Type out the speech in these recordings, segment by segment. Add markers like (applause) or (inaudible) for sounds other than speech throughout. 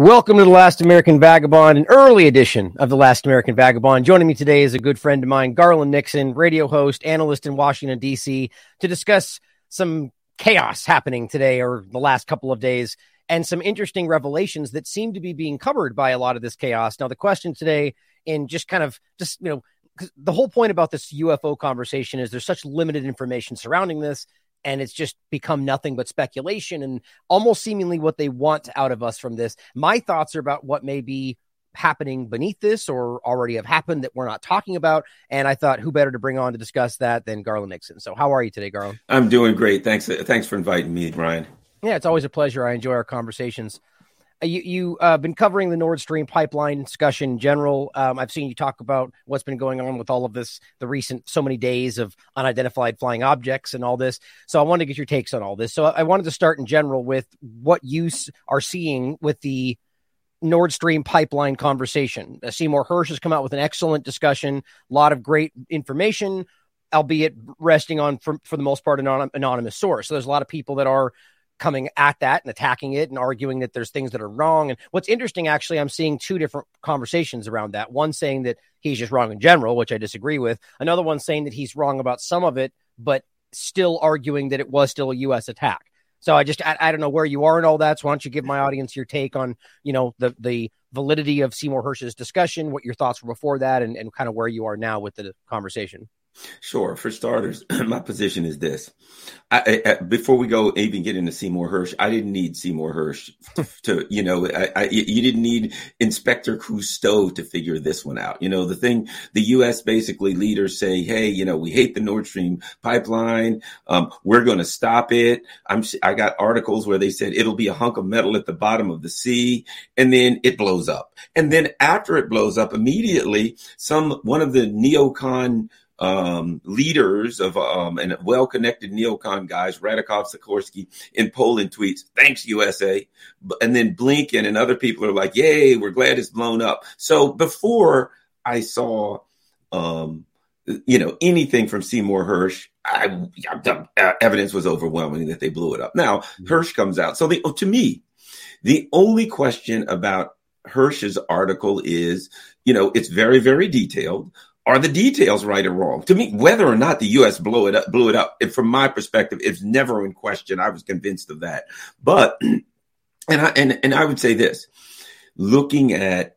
Welcome to the Last American Vagabond, an early edition of the Last American Vagabond. Joining me today is a good friend of mine, Garland Nixon, radio host, analyst in Washington, D.C., to discuss some chaos happening today or the last couple of days and some interesting revelations that seem to be being covered by a lot of this chaos. Now, the question today, in just kind of just, you know, the whole point about this UFO conversation is there's such limited information surrounding this and it's just become nothing but speculation and almost seemingly what they want out of us from this. My thoughts are about what may be happening beneath this or already have happened that we're not talking about. And I thought, who better to bring on to discuss that than Garland Nixon? So, how are you today, Garland? I'm doing great. Thanks. Thanks for inviting me, Brian. Yeah, it's always a pleasure. I enjoy our conversations. Uh, you you uh, been covering the Nord Stream pipeline discussion in general. Um, I've seen you talk about what's been going on with all of this, the recent so many days of unidentified flying objects and all this. So I wanted to get your takes on all this. So I wanted to start in general with what you are seeing with the Nord Stream pipeline conversation. Uh, Seymour Hersh has come out with an excellent discussion, a lot of great information, albeit resting on, for, for the most part, an anonymous source. So there's a lot of people that are coming at that and attacking it and arguing that there's things that are wrong. And what's interesting, actually, I'm seeing two different conversations around that. One saying that he's just wrong in general, which I disagree with. Another one saying that he's wrong about some of it, but still arguing that it was still a U.S. attack. So I just I, I don't know where you are in all that. So why don't you give my audience your take on you know the the validity of Seymour Hersh's discussion, what your thoughts were before that, and, and kind of where you are now with the conversation. Sure. For starters, (clears throat) my position is this. I, I, before we go even get into Seymour Hersh, I didn't need Seymour Hersh (laughs) to, you know, I, you didn't need Inspector Clouseau to figure this one out. You know, the thing, the U.S. basically leaders say, hey, you know, we hate the Nord Stream pipeline. Um, we're going to stop it. I'm, I got articles where they said it'll be a hunk of metal at the bottom of the sea, and then it blows up. And then after it blows up, immediately, some one of the neocon um, leaders of um, and well-connected neocon guys, Radikov Sikorski in Poland tweets, "Thanks USA," and then Blinken and other people are like, "Yay, we're glad it's blown up." So before I saw, um, you know, anything from Seymour Hersh, I, the uh, evidence was overwhelming that they blew it up. Now mm-hmm. Hersh comes out, so the, to me, the only question about Hersh's article is, you know, it's very, very detailed are the details right or wrong? To me, whether or not the U.S. blew it up, blew it up, from my perspective, it's never in question. I was convinced of that. But (clears throat) and I and and I would say this: looking at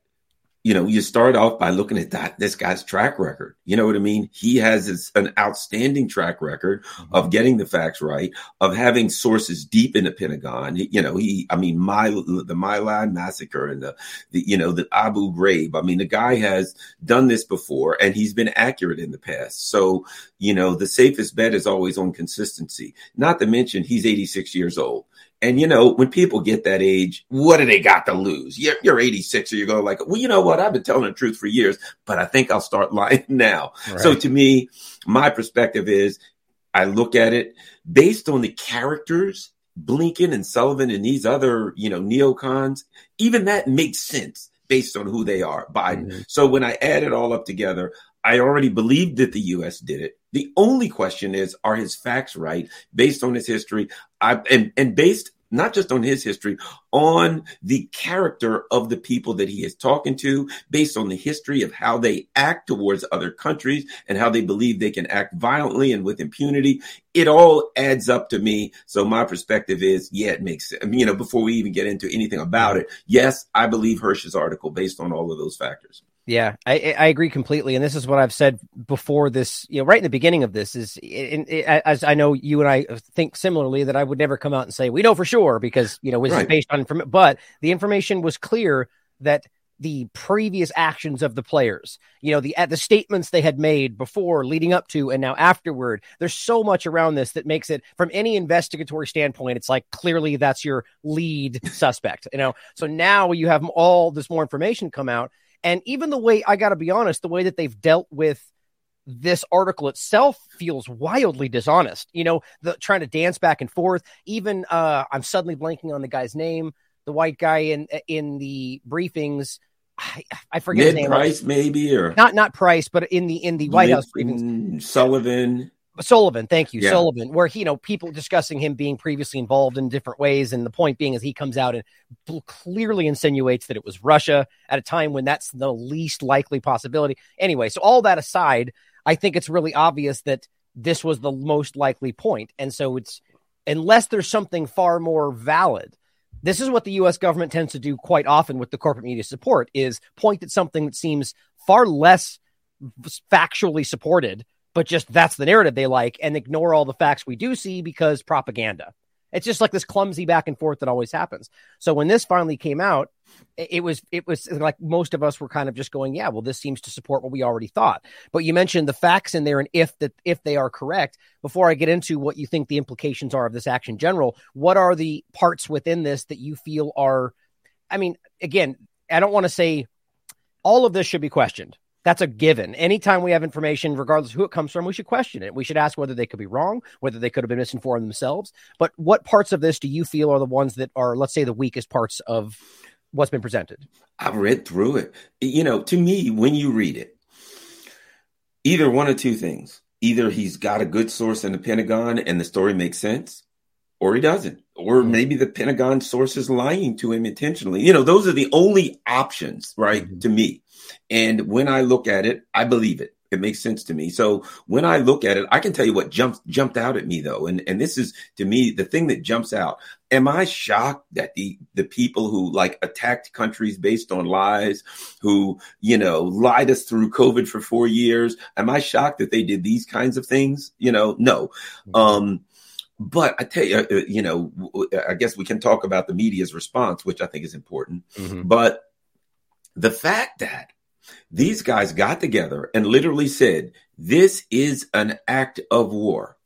you know, you start off by looking at that this guy's track record. You know what I mean? He has this, an outstanding track record mm-hmm. of getting the facts right, of having sources deep in the Pentagon. You know, he, I mean, my the My Lai massacre and the, the, you know, the Abu Ghraib. I mean, the guy has done this before, and he's been accurate in the past. So, you know, the safest bet is always on consistency. Not to mention, he's 86 years old. And you know, when people get that age, what do they got to lose? You're, you're 86, or you go like, well, you know what? I've been telling the truth for years, but I think I'll start (laughs) lying now. Right. So to me, my perspective is I look at it based on the characters, Blinken and Sullivan and these other, you know, neocons, even that makes sense based on who they are, Biden. Mm-hmm. So when I add it all up together, I already believed that the US did it. The only question is, are his facts right based on his history? I, and, and based not just on his history, on the character of the people that he is talking to, based on the history of how they act towards other countries and how they believe they can act violently and with impunity. It all adds up to me. So my perspective is, yeah, it makes sense. You know, before we even get into anything about it, yes, I believe Hersh's article based on all of those factors. Yeah, I, I agree completely, and this is what I've said before. This, you know, right in the beginning of this is, as I know you and I think similarly, that I would never come out and say we know for sure because you know this right. based on, but the information was clear that the previous actions of the players, you know, the the statements they had made before, leading up to, and now afterward. There's so much around this that makes it, from any investigatory standpoint, it's like clearly that's your lead suspect, you know. So now you have all this more information come out and even the way I got to be honest, the way that they've dealt with this article itself feels wildly dishonest. You know, the trying to dance back and forth. Even uh, I'm suddenly blanking on the guy's name, the white guy in in the briefings. I, I forget Ned his name. Price, maybe or not not Price, but in the in the White House briefings. Sullivan. Sullivan, thank you, yeah. Sullivan, where he, you know, people discussing him being previously involved in different ways. And the point being is he comes out and clearly insinuates that it was Russia at a time when that's the least likely possibility. Anyway, so all that aside, I think it's really obvious that this was the most likely point. And so it's unless there's something far more valid. This is what the US government tends to do quite often with the corporate media support is point at something that seems far less factually supported but just that's the narrative they like and ignore all the facts we do see because propaganda. It's just like this clumsy back and forth that always happens. So when this finally came out, it was it was like most of us were kind of just going, yeah, well, this seems to support what we already thought. But you mentioned the facts in there, and if that if they are correct, before I get into what you think the implications are of this action general, what are the parts within this that you feel are? I mean, again, I don't want to say all of this should be questioned that's a given. Anytime we have information, regardless who it comes from, we should question it. We should ask whether they could be wrong, whether they could have been misinformed themselves. But what parts of this do you feel are the ones that are, let's say, the weakest parts of what's been presented? I've read through it. You know, to me, when you read it, either one of two things. Either he's got a good source in the Pentagon and the story makes sense, or he doesn't. Or maybe the Pentagon source is lying to him intentionally. You know, those are the only options, right, mm-hmm. to me. And when I look at it, I believe it. It makes sense to me. So when I look at it, I can tell you what jumped jumped out at me though, and and this is to me the thing that jumps out. Am I shocked that the the people who like attacked countries based on lies, who you know lied us through COVID for four years? Am I shocked that they did these kinds of things? You know, no. Mm-hmm. Um, but I tell you, uh, you know, I guess we can talk about the media's response, which I think is important. Mm-hmm. But the fact that these guys got together and literally said, This is an act of war.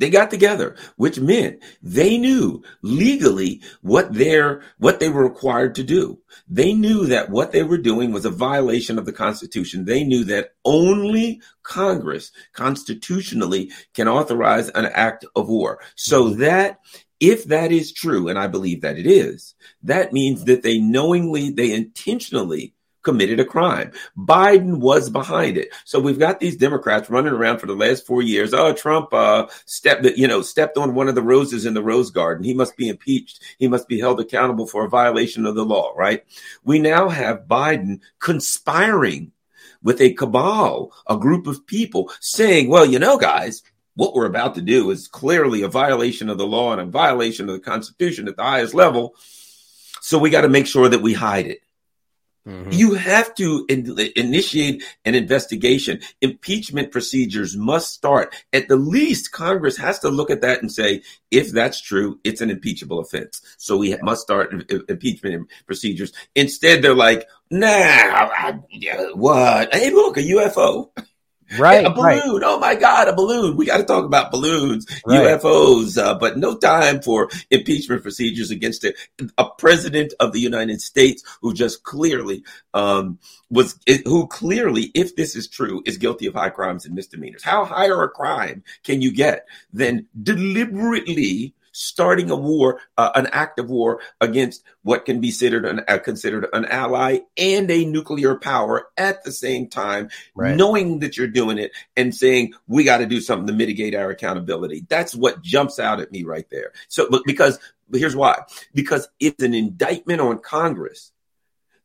They got together, which meant they knew legally what their what they were required to do. They knew that what they were doing was a violation of the Constitution. They knew that only Congress constitutionally can authorize an act of war. So mm-hmm. that if that is true, and I believe that it is, that means that they knowingly, they intentionally committed a crime. Biden was behind it. So we've got these Democrats running around for the last four years. Oh, Trump uh, stepped, you know, stepped on one of the roses in the rose garden. He must be impeached. He must be held accountable for a violation of the law, right? We now have Biden conspiring with a cabal, a group of people saying, well, you know, guys, what we're about to do is clearly a violation of the law and a violation of the Constitution at the highest level. So we got to make sure that we hide it. Mm-hmm. You have to in, initiate an investigation. Impeachment procedures must start. At the least, Congress has to look at that and say, if that's true, it's an impeachable offense. So we must start impeachment procedures. Instead, they're like, nah, I, what? Hey, look, a UFO. (laughs) (laughs) Right. a balloon. Right. Oh my God, a balloon. We got to talk about balloons, right. UFOs, uh, but no time for impeachment procedures against a, a, president of the United States who just clearly, um, was, who clearly, if this is true, is guilty of high crimes and misdemeanors. How higher a crime can you get than deliberately starting a war, uh, an act of war against what can be considered an, uh, considered an ally and a nuclear power at the same time, right. knowing that you're doing it and saying we got to do something to mitigate our accountability. That's what jumps out at me right there. So, but because here's why: because it's an indictment on Congress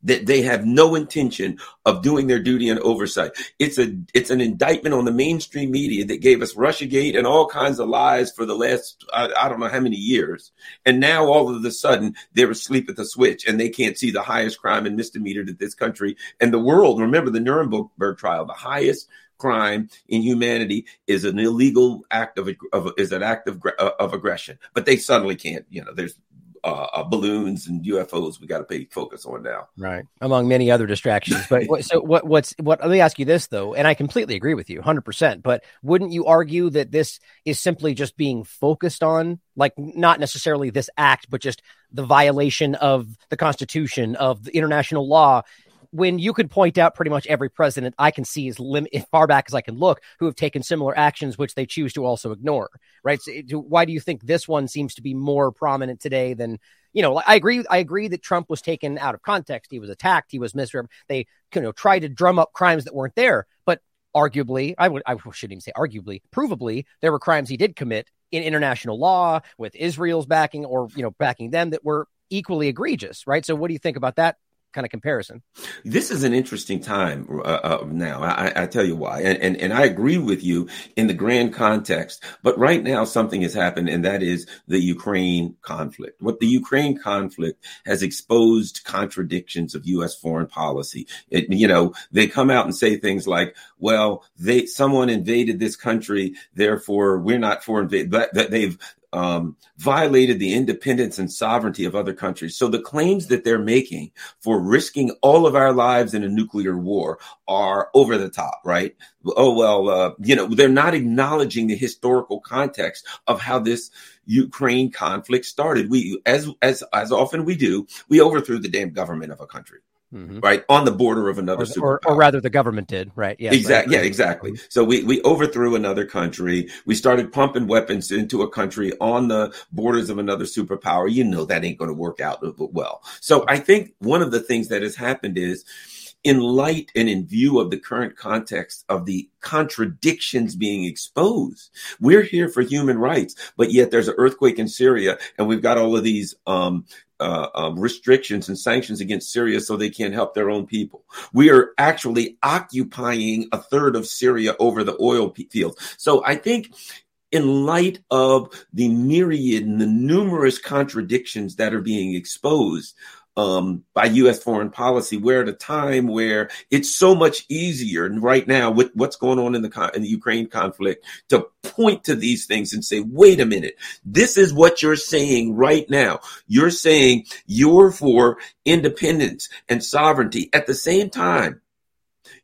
that they have no intention of doing their duty and oversight. It's a it's an indictment on the mainstream media that gave us Russiagate and all kinds of lies for the last I, I don't know how many years. And now all of a sudden they're asleep at the switch and they can't see the highest crime and misdemeanor that this country and the world. Remember the Nuremberg trial, the highest crime in humanity is an illegal act of, of is an act of, of aggression. But they suddenly can't. You know, there's uh, uh, balloons and UFOs we got to pay focus on now. Right, among many other distractions. But so what? What's what? Let me ask you this though, and I completely agree with you, hundred percent. But wouldn't you argue that this is simply just being focused on, like not necessarily this act, but just the violation of the Constitution, of the international law, when you could point out pretty much every president I can see as lim- as far back as I can look who have taken similar actions, which they choose to also ignore, right? So it, why do you think this one seems to be more prominent today than you know? I agree. I agree that Trump was taken out of context. He was attacked. He was misrepresented. They you know tried to drum up crimes that weren't there, but arguably, I would I shouldn't even say arguably, provably, there were crimes he did commit in international law with Israel's backing or you know backing them that were equally egregious, right? So what do you think about that kind of comparison. This is an interesting time uh, uh, now. I, I, tell you why, and, and and I agree with you in the grand context. But right now, something has happened, and that is the Ukraine conflict. What the Ukraine conflict has exposed contradictions of U.S. foreign policy. It, you know, they come out and say things like, "Well, they someone invaded this country, therefore we're not for invade." That, that they've um, violated the independence and sovereignty of other countries. So the claims that they're making for risking all of our lives in a nuclear war are over the top, right? Oh, well, uh, you know, they're not acknowledging the historical context of how this Ukraine conflict started. We, as, as, as often we do, we overthrew the damn government of a country mm-hmm. right on the border of another or, or, or, rather the government did right yeah exactly right. yeah exactly so we we overthrew another country we started pumping weapons into a country on the borders of another superpower you know that ain't going to work out well so i think one of the things that has happened is in light and in view of the current context of the contradictions being exposed. We're here for human rights, but yet there's an earthquake in Syria, and we've got all of these um, uh, um, restrictions and sanctions against Syria so they can't help their own people. We are actually occupying a third of Syria over the oil fields. So I think in light of the myriad and the numerous contradictions that are being exposed, um, by U.S. foreign policy. We're at a time where it's so much easier right now with what's going on in the in the Ukraine conflict to point to these things and say, "Wait a minute, this is what you're saying right now. You're saying you're for independence and sovereignty. At the same time,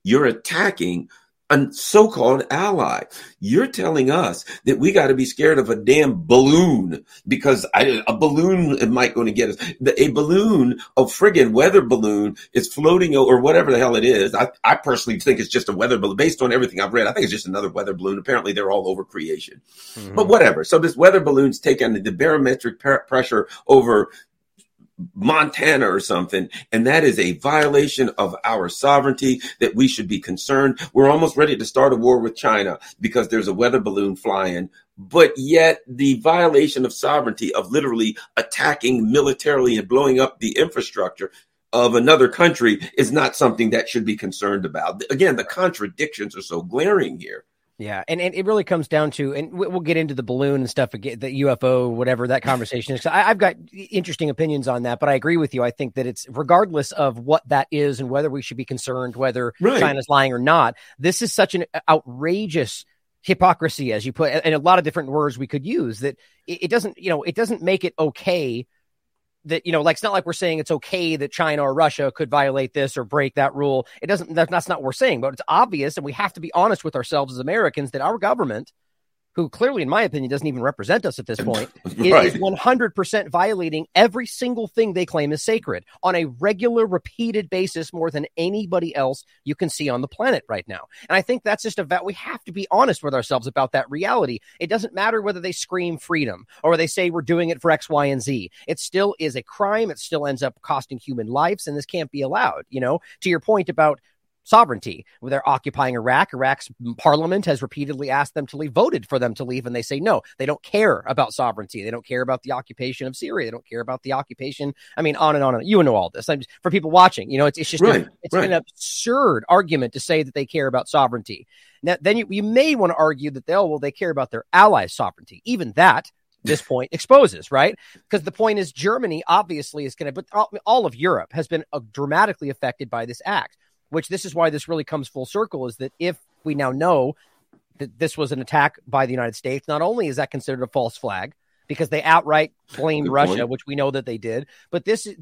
you're attacking a so-called ally. You're telling us that we got to be scared of a damn balloon because I, a balloon might going to get us. a balloon, a friggin' weather balloon is floating or whatever the hell it is. I, I personally think it's just a weather balloon based on everything I've read. I think it's just another weather balloon. Apparently they're all over creation, mm-hmm. but whatever. So this weather balloon's taking the barometric pressure over Montana or something. And that is a violation of our sovereignty that we should be concerned. We're almost ready to start a war with China because there's a weather balloon flying. But yet the violation of sovereignty of literally attacking militarily and blowing up the infrastructure of another country is not something that should be concerned about. Again, the contradictions are so glaring here. Yeah, and, and it really comes down to, and we'll get into the balloon and stuff, again, the UFO, whatever that conversation is. I, have got interesting opinions on that, but I agree with you. I think that it's regardless of what that is and whether we should be concerned whether right. China's lying or not. This is such an uh, outrageous hypocrisy, as you put, and a lot of different words we could use. That it, it doesn't, you know, it doesn't make it okay that you know like it's not like we're saying it's okay that china or russia could violate this or break that rule. It doesn't that's not what we're saying but it's obvious and we have to be honest with ourselves as americans that our government who clearly, in my opinion, doesn't even represent us at this point, (laughs) right. is 100% violating every single thing they claim is sacred on a regular, repeated basis more than anybody else you can see on the planet right now. And I think that's just a we have to be honest with ourselves about that reality. It doesn't matter whether they scream freedom or they say we're doing it for X, Y, and Z. It still is a crime. It still ends up costing human lives, and this can't be allowed. You know, to your point about sovereignty. They're occupying Iraq. Iraq's parliament has repeatedly asked them to leave, voted for them to leave, and they say no. They don't care about sovereignty. They don't care about the occupation of Syria. They don't care about the occupation. I mean, on and on and on. You know all this. I'm, for people watching, you know, it's, it's just right, a, it's right. an absurd argument to say that they care about sovereignty. Now, then you, you may want to argue that they oh well they care about their allies' sovereignty. Even that this point (laughs) exposes, right? Because the point is Germany obviously is going to, but all, all, of Europe has been uh, dramatically affected by this act which this is why this really comes full circle is that if we now know that this was an attack by the United States, not only is that considered a false flag because they outright blamed Russia, point. which we know that they did, but this is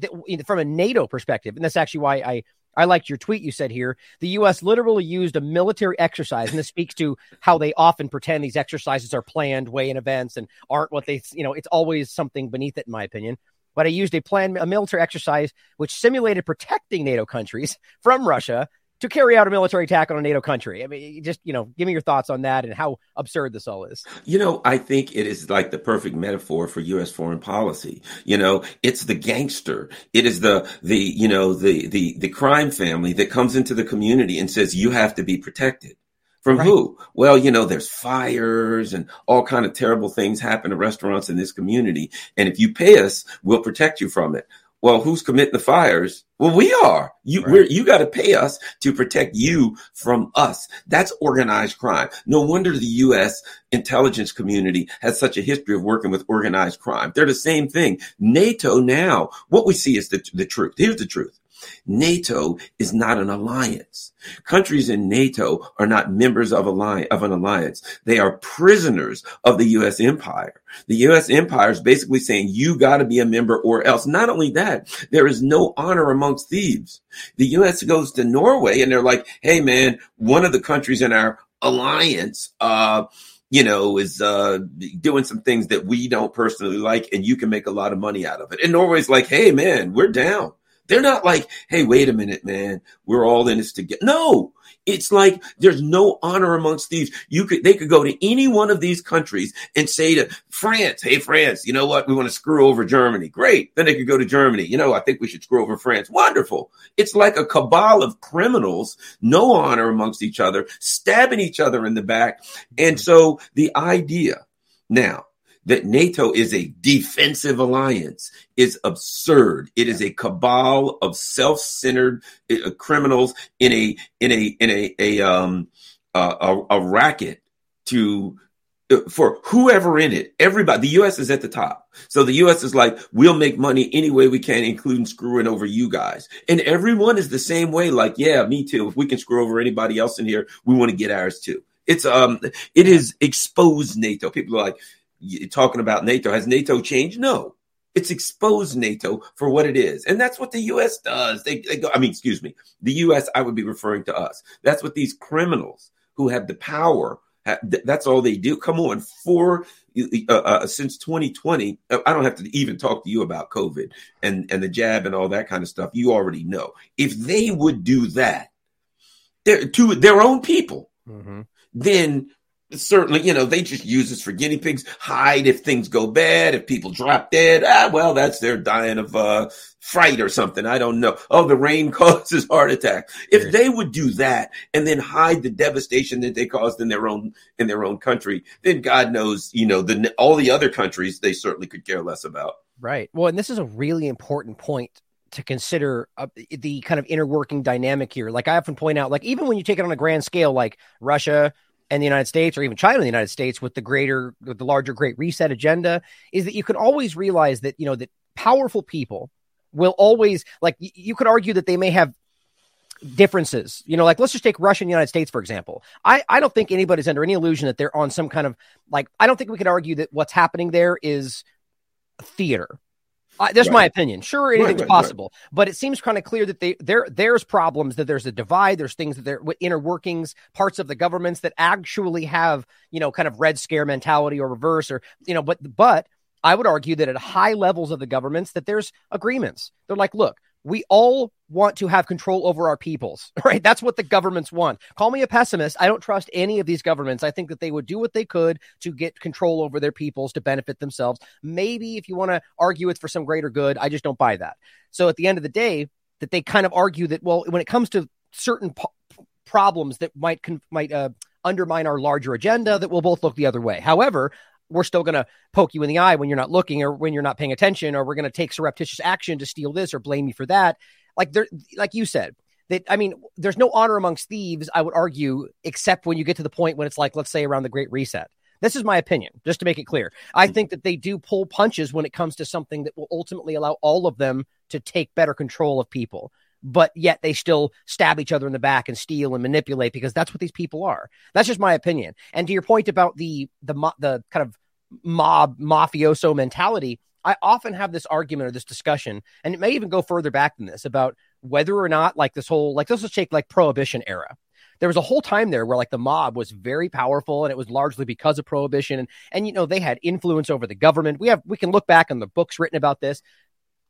from a NATO perspective, and that's actually why I I liked your tweet you said here. The U.S. literally used a military exercise, and this speaks to how they often pretend these exercises are planned way in advance, and aren't what they, you know, it's always something beneath it, in my opinion but I used a plan, a military exercise which simulated protecting NATO countries (laughs) from Russia to carry out a military attack on a NATO country. I mean, just, you know, give me your thoughts on that and how absurd this all is. You know, I think it is like the perfect metaphor for U.S. foreign policy. You know, it's the gangster. It is the, the, you know, the, the, the crime family that comes into the community and says, you have to be protected. From right. who? Well, you know, there's fires and all kind of terrible things happen to restaurants in this community. And if you pay us, we'll protect you from it. Well, who's committing the fires? Well, we are. You right. you got to pay us to protect you from us. That's organized crime. No wonder the U.S. intelligence community has such a history of working with organized crime. They're the same thing. NATO now, what we see is the, the truth. Here's the truth. NATO is not an alliance. Countries in NATO are not members of, of an alliance. They are prisoners of the U.S. empire. The U.S. empire is basically saying you got to be a member or else. Not only that, there is no honor amongst thieves. The U.S. goes to Norway and they're like, hey man, one of the countries in our alliance, uh, you know, is uh, doing some things that we don't personally like, and you can make a lot of money out of it. And Norway's like, hey, man, we're down. They're not like, hey, wait a minute, man. We're all in this together. No, it's like there's no honor amongst thieves. You could they could go to any one of these countries and say to France, hey France, you know what? We want to screw over Germany. Great. Then they could go to Germany. You know, I think we should screw over France. Wonderful. It's like a cabal of criminals, no honor amongst each other, stabbing each other in the back. And so the idea now that NATO is a defensive alliance is absurd. It is a cabal of self-centered uh, criminals in a in a in a a um a, a racket to uh, for whoever in it, everybody, the U.S. is at the top. So the U.S. is like, we'll make money any way we can, including screwing over you guys. And everyone is the same way. Like, yeah, me too. If we can screw over anybody else in here, we want to get ours too. It's, um, it is exposed NATO. People are like, talking about NATO. Has NATO changed? No. It's exposed NATO for what it is. And that's what the US does. They, they go, I mean, excuse me, the US, I would be referring to us. That's what these criminals who have the power, that's all they do. Come on, for uh, uh, since 2020, uh, I don't have to even talk to you about COVID and, and the jab and all that kind of stuff. You already know. If they would do that, to their own people, mm-hmm. then certainly, you know, they just use us for guinea pigs, hide if things go bad, if people drop dead. Ah, well, that's their dying of uh, fright or something. I don't know. Oh, the rain (laughs) causes heart attack. If they would do that and then hide the devastation that they caused in their own in their own country, then God knows, you know, the all the other countries they certainly could care less about. Right. Well, and this is a really important point to consider uh, the kind of inner working dynamic here. Like I often point out, like even when you take it on a grand scale, like Russia, and the United States or even China and the United States with the greater with the larger great reset agenda is that you can always realize that you know that powerful people will always like you could argue that they may have differences. You know like let's just take russia and the united states for example. I i don't think anybody's under any illusion that they're on some kind of like i don't think we could argue that what's happening there is theater uh, that's right. my opinion. Sure, anything's right, right, possible, but it seems kind of clear that they there there's problems that there's a divide. There's things that there inner workings, parts of the governments that actually have you know kind of red scare mentality or reverse or you know. But but I would argue that at high levels of the governments that there's agreements. They're like, look, we all want to have control over our peoples, (laughs) right? That's what the governments want. Call me a pessimist. I don't trust any of these governments. I think that they would do what they could to get control over their peoples to benefit themselves. Maybe if you want to argue it's for some greater good, I just don't buy that. So at the end of the day, that they kind of argue that well, when it comes to certain po- problems that might might uh, undermine our larger agenda, that we'll both look the other way. However, we're still going to poke you in the eye when you're not looking or when you're not paying attention, or we're going to take surreptitious action to steal this or blame you for that. Like there, like you said, that I mean, there's no honor amongst thieves. I would argue, except when you get to the point when it's like, let's say, around the Great Reset. This is my opinion, just to make it clear. I mm-hmm. think that they do pull punches when it comes to something that will ultimately allow all of them to take better control of people but yet they still stab each other in the back and steal and manipulate because that's what these people are. That's just my opinion. And to your point about the the the kind of mob mafioso mentality, I often have this argument or this discussion, and it may even go further back than this about whether or not like this whole like let's just take like prohibition era. There was a whole time there where like the mob was very powerful and it was largely because of prohibition and and you know they had influence over the government. We have we can look back on the books written about this.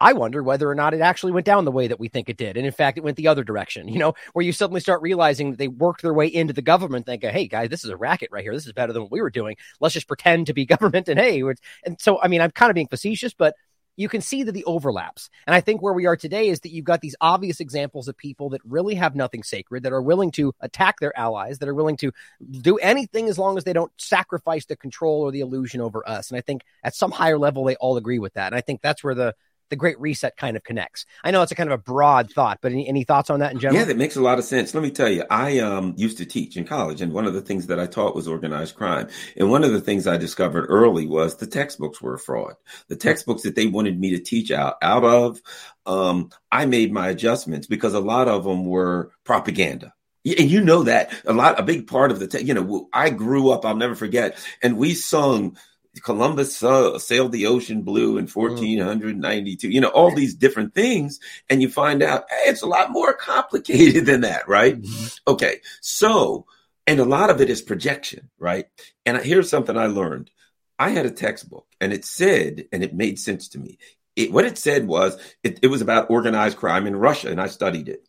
I wonder whether or not it actually went down the way that we think it did. And in fact, it went the other direction, you know, where you suddenly start realizing that they worked their way into the government, thinking, hey, guys, this is a racket right here. This is better than what we were doing. Let's just pretend to be (laughs) government. And hey, and so, I mean, I'm kind of being facetious, but you can see that the overlaps. And I think where we are today is that you've got these obvious examples of people that really have nothing sacred, that are willing to attack their allies, that are willing to do anything as long as they don't sacrifice the control or the illusion over us. And I think at some higher level, they all agree with that. And I think that's where the the Great Reset kind of connects. I know it's a kind of a broad thought, but any, any thoughts on that in general? Yeah, that makes a lot of sense. Let me tell you, I um, used to teach in college, and one of the things that I taught was organized crime. And one of the things I discovered early was the textbooks were a fraud. The textbooks that they wanted me to teach out out of, um, I made my adjustments because a lot of them were propaganda. And you know that a lot, a big part of the, te- you know, I grew up, I'll never forget, and we sung Columbus sailed the ocean blue in 1492. Mm. You know, all these different things. And you find out, hey, it's a lot more complicated (laughs) than that, right? Mm-hmm. Okay. So, and a lot of it is projection, right? And here's something I learned. I had a textbook and it said, and it made sense to me. It, what it said was it, it was about organized crime in Russia, and I studied it.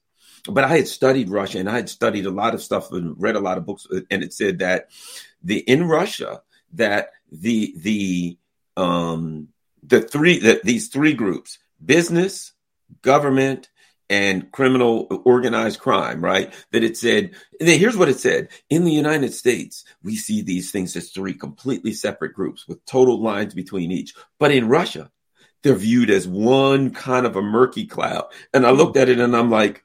But I had studied Russia and I had studied a lot of stuff and read a lot of books, and it said that the in Russia that the the um the three that these three groups business government and criminal organized crime right? That it said here's what it said. In the united states we see these things as three completely separate groups with total lines between each. But in russia they're viewed as one kind of a murky cloud. And i looked at it and i'm like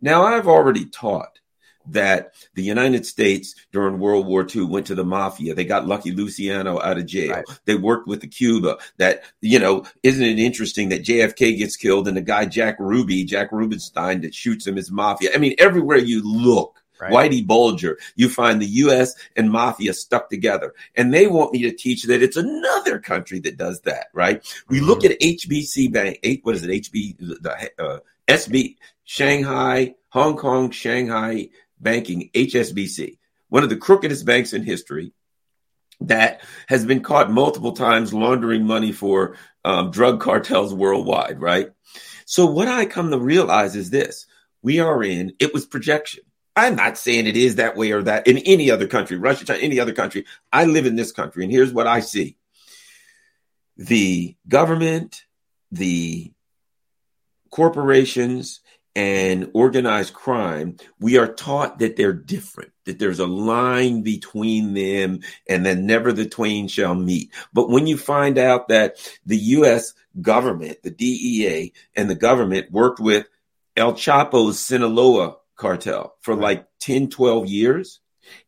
now i've already taught that the United States during World War II went to the mafia. They got Lucky Luciano out of jail. Right. They worked with the Cuba. That, you know, isn't it interesting that JFK gets killed and the guy Jack Ruby, Jack Rubenstein, that shoots him is mafia? I mean, everywhere you look, Right. Whitey Bulger, you find the US and mafia stuck together. And they want me to teach that it's another country that does that, right? We mm-hmm. look at HBC Bank, eight, what is it, HB, the, uh, SB, Shanghai, Hong Kong, Shanghai, banking, HSBC, one of the crookedest banks in history that has been caught multiple times laundering money for um, drug cartels worldwide, right? So, what I come to realize is this we are in, it was projection. I'm not saying it is that way or that in any other country, Russia, China, any other country. I live in this country, and here's what I see the government, the corporations, and organized crime, we are taught that they're different, that there's a line between them and that never the twain shall meet. But when you find out that the U.S. government, the DEA and the government worked with El Chapo's Sinaloa cartel for like 10, 12 years,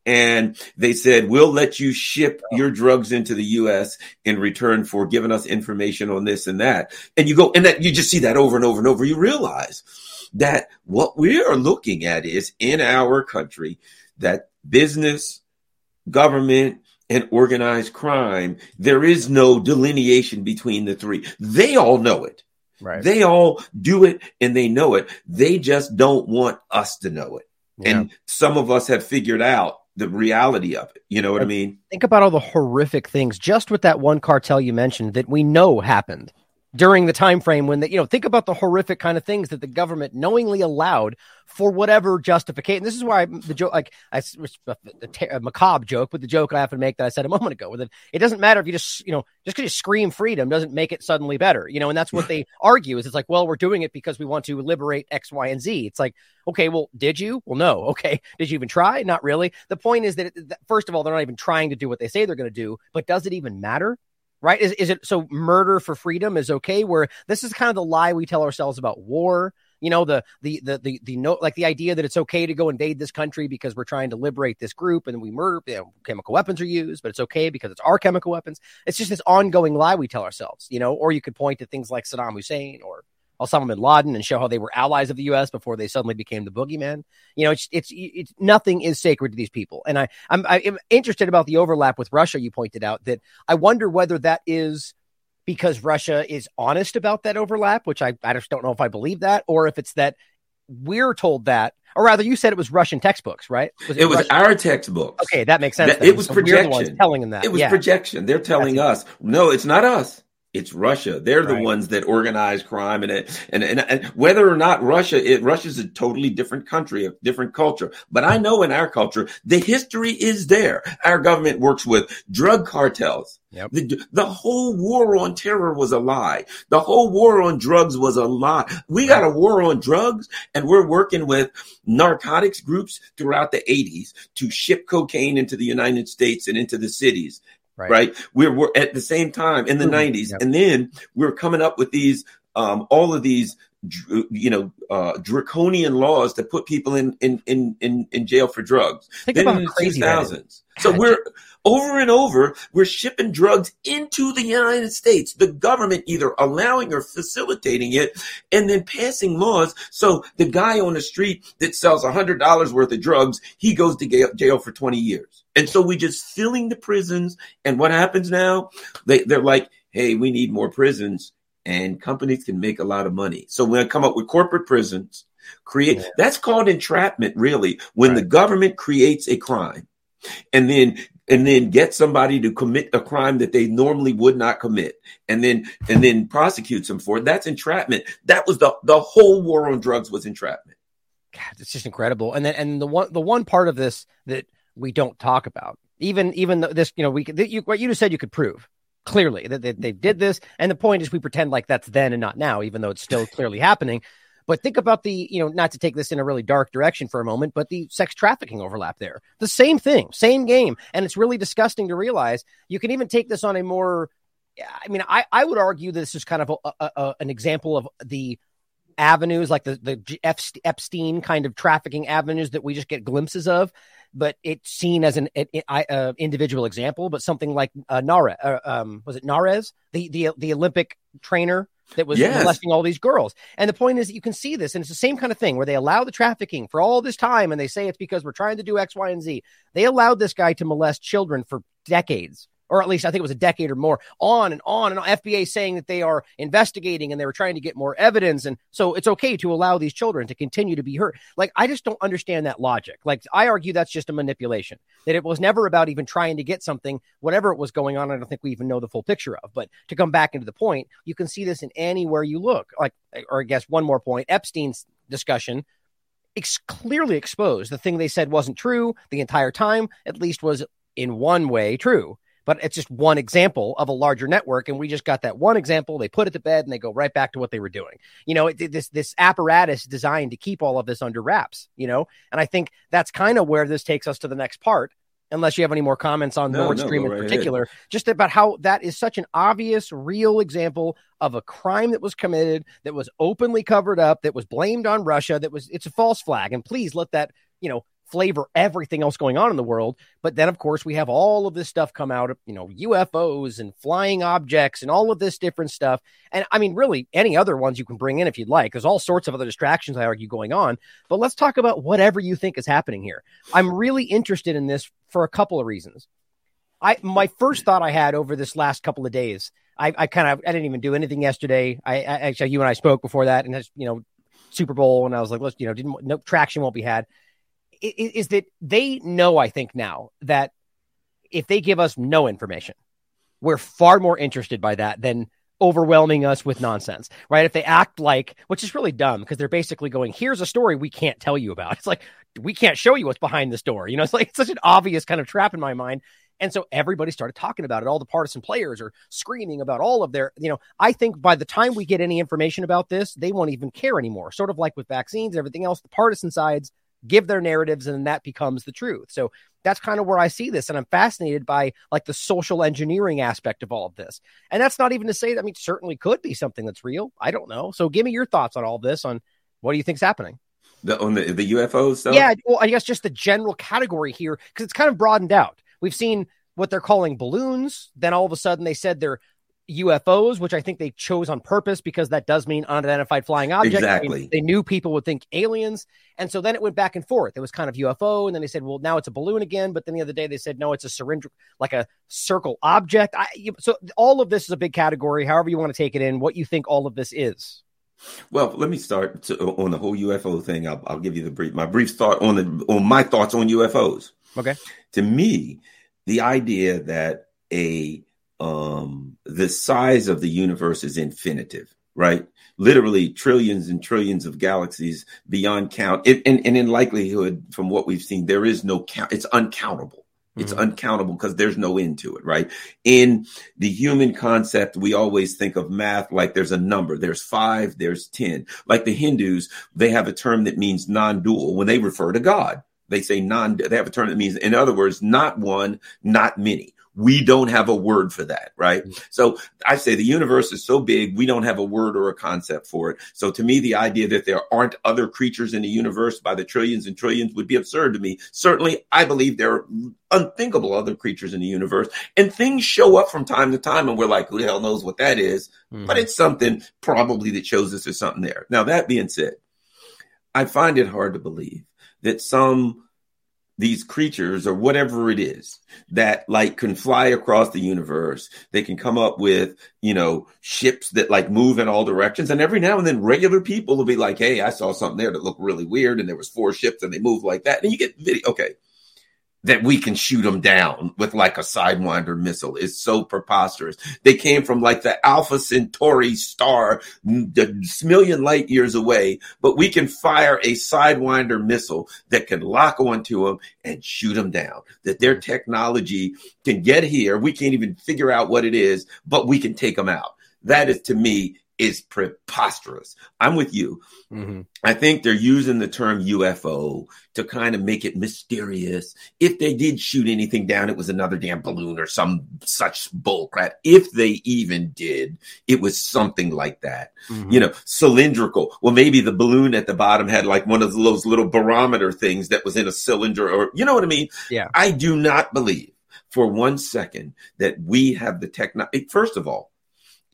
and they said, we'll let you ship your drugs into the US in return for giving us information on this and that. And you go, and that you just see that over and over and over. You realize that what we are looking at is in our country that business, government, and organized crime, there is no delineation between the three. They all know it. Right. They all do it and they know it. They just don't want us to know it. Yeah. And some of us have figured out the reality of it. You know what I mean? Think about all the horrific things just with that one cartel you mentioned that we know happened during the time frame when the, you know think about the horrific kind of things that the government knowingly allowed for whatever justification. This is why the joke, like I, a, a uh, uh, macabre joke, but the joke I often make that I said a moment ago, with it, it doesn't matter if you just you know just because you scream freedom doesn't make it suddenly better, you know, and that's what they (laughs) argue is it's like, well, we're doing it because we want to liberate X, Y, and Z. It's like, okay, well, did you? Well, no. (laughs) Okay, did you even try? Not really. The point is that, it, that first of all, they're not even trying to do what they say they're going to do, but does it even matter? Right? Is, is it so murder for freedom is okay? Where this is kind of the lie we tell ourselves about war. You know, the the the the the no like the idea that it's okay to go invade this country because we're trying to liberate this group and we murder you know, chemical weapons are used, but it's okay because it's our chemical weapons. It's just this ongoing lie we tell ourselves, you know, or you could point to things like Saddam Hussein or Osama bin Laden and show how they were allies of the U.S. before they suddenly became the boogeyman. You know, it's it's, it's nothing is sacred to these people, and I I'm, I'm interested about the overlap with Russia. You pointed out that I wonder whether that is because Russia is honest about that overlap, which I I just don't know if I believe that, or if it's that we're told that or rather, you said it was Russian textbooks, right? Was it, it was our textbooks. Okay, that makes sense. That, it was so projection. telling them that. It was yeah. projection. They're telling That's us, no, it's not us. It's Russia. They're the ones that organize crime, and, and and and whether or not Russia, it, Russia's a totally different country, a different culture. But I know in our culture, the history is there. Our government works with drug cartels. Yep. The, the whole war on terror was a lie. The whole war on drugs was a lie. We got a war on drugs, and we're working with narcotics groups throughout the 80s to ship cocaine into the United States and into the cities right? right? We're, we're at the same time in the mm-hmm. 90s. Yep. And then we're coming up with these, um, all of these, you know, uh, draconian laws that put people in, in, in, in, in jail for drugs. Think then about crazy 2000s. So we're over and over, we're shipping drugs into the United States, the government either allowing or facilitating it and then passing laws. So the guy on the street that sells a hundred dollars worth of drugs, he goes to jail for 20 years. And so we're just filling the prisons. And what happens now? They, they're like, Hey, we need more prisons and companies can make a lot of money. So when I come up with corporate prisons, create, yeah. that's called entrapment, really, when right. the government creates a crime and then and then get somebody to commit a crime that they normally would not commit and then and then prosecutes them for it. That's entrapment. That was the the whole war on drugs was entrapment. God, it's just incredible. And then and the one the one part of this that we don't talk about even even this you know we could you, what you just said you could prove clearly that they, they did this. And the point is we pretend like that's then and not now even though it's still clearly happening but think about the, you know, not to take this in a really dark direction for a moment, but the sex trafficking overlap there. The same thing, same game. And it's really disgusting to realize you can even take this on a more, I mean, I, I would argue this is kind of a, a, a, an example of the avenues like the, the Epstein kind of trafficking avenues that we just get glimpses of but it's seen as an, uh, individual example. But something like uh, Nara, uh, um, was it Nares, the the the Olympic trainer that was yes. molesting all these girls. And the point is that you can see this, and it's the same kind of thing where they allow the trafficking for all this time, and they say it's because we're trying to do X, Y, and Z. They allowed this guy to molest children for decades or at least I think it was a decade or more, on and on and on. FBI saying that they are investigating and they were trying to get more evidence. And so it's okay to allow these children to continue to be hurt. Like, I just don't understand that logic. Like, I argue that's just a manipulation, that it was never about even trying to get something, whatever it was going on. I don't think we even know the full picture of. But to come back into the point, you can see this in anywhere you look. Like, or I guess one more point Epstein's discussion ex- clearly exposed the thing they said wasn't true the entire time, at least was in one way true but it's just one example of a larger network. And we just got that one example. They put it to bed and they go right back to what they were doing. You know, it, this this apparatus designed to keep all of this under wraps. You know, and I think that's kind of where this takes us to the next part. Unless you have any more comments on no, Nord Stream no, in particular, ahead. just about how that is such an obvious, real example of a crime that was committed, that was openly covered up, that was blamed on Russia, that was it's a false flag. And please let that you know flavor everything else going on in the world. But then, of course, we have all of this stuff come out of, you know, UFOs and flying objects and all of this different stuff. And I mean, really, any other ones you can bring in if you'd like. There's all sorts of other distractions, I argue, going on. But let's talk about whatever you think is happening here. I'm really interested in this for a couple of reasons. I my first thought I had over this last couple of days, I, I kind of I didn't even do anything yesterday. I, I actually you and I spoke before that, and that's you know Super Bowl, and I was like, let's you know, didn't no traction won't be had is that they know, I think now that if they give us no information, we're far more interested by that than overwhelming us with nonsense, right? If they act like, which is really dumb because they're basically going, here's a story we can't tell you about. (laughs) It's like, we can't show you what's behind this door. You know, it's like it's such an obvious kind of trap in my mind. And so everybody started talking about it. All the partisan players are screaming about all of their, you know, I think by the time we get any information about this, they won't even care anymore. Sort of like with vaccines, everything else, the partisan sides give their narratives and that becomes the truth. So that's kind of where I see this. And I'm fascinated by like the social engineering aspect of all of this. And that's not even to say that, I mean, certainly could be something that's real. I don't know. So give me your thoughts on all this on what do you think's happening? The, on the, the UFO stuff? Yeah. Well, I guess just the general category here, because it's kind of broadened out. We've seen what they're calling balloons. Then all of a sudden they said they're UFOs, which I think they chose on purpose because that does mean unidentified flying object. Exactly. I mean, they knew people would think aliens. And so then it went back and forth. It was kind of UFO. And then they said, well, now it's a balloon again. But then the other day they said, no, it's a syringe, like a circle object. I, so all of this is a big category, however you want to take it in, what you think all of this is. Well, let me start to, on the whole UFO thing. I'll, I'll give you the brief, my brief thought on the, on my thoughts on UFOs. Okay. To me, the idea that a um, the size of the universe is infinitive, right? Literally trillions and trillions of galaxies beyond count. and, and in likelihood, from what we've seen, there is no count. It's uncountable. It's mm-hmm. uncountable because there's no end to it, right? In the human concept, we always think of math like there's a number. There's five, there's 10. Like the Hindus, they have a term that means non dual when they refer to God. They say non, they have a term that means, in other words, not one, not many. We don't have a word for that, right? Mm-hmm. So I say the universe is so big, we don't have a word or a concept for it. So to me, the idea that there aren't other creatures in the universe by the trillions and trillions would be absurd to me. Certainly, I believe there are unthinkable other creatures in the universe and things show up from time to time and we're like, who the hell knows what that is? Mm-hmm. But it's something probably that shows us there's something there. Now, that being said, I find it hard to believe that some these creatures or whatever it is that like can fly across the universe. They can come up with, you know, ships that like move in all directions. And every now and then regular people will be like, Hey, I saw something there that looked really weird. And there was four ships and they move like that. And you get video. Okay that we can shoot them down with like a Sidewinder missile is so preposterous. They came from like the Alpha Centauri star, the million light years away, but we can fire a Sidewinder missile that can lock onto them and shoot them down. That their technology can get here. We can't even figure out what it is, but we can take them out. That is to me is preposterous. I'm with you. Mm-hmm. I think they're using the term UFO to kind of make it mysterious. If they did shoot anything down, it was another damn balloon or some such bullcrap. If they even did, it was something like that. Mm-hmm. You know, cylindrical. Well, maybe the balloon at the bottom had like one of those little barometer things that was in a cylinder or, you know what I mean? Yeah. I do not believe for one second that we have the technology. First of all,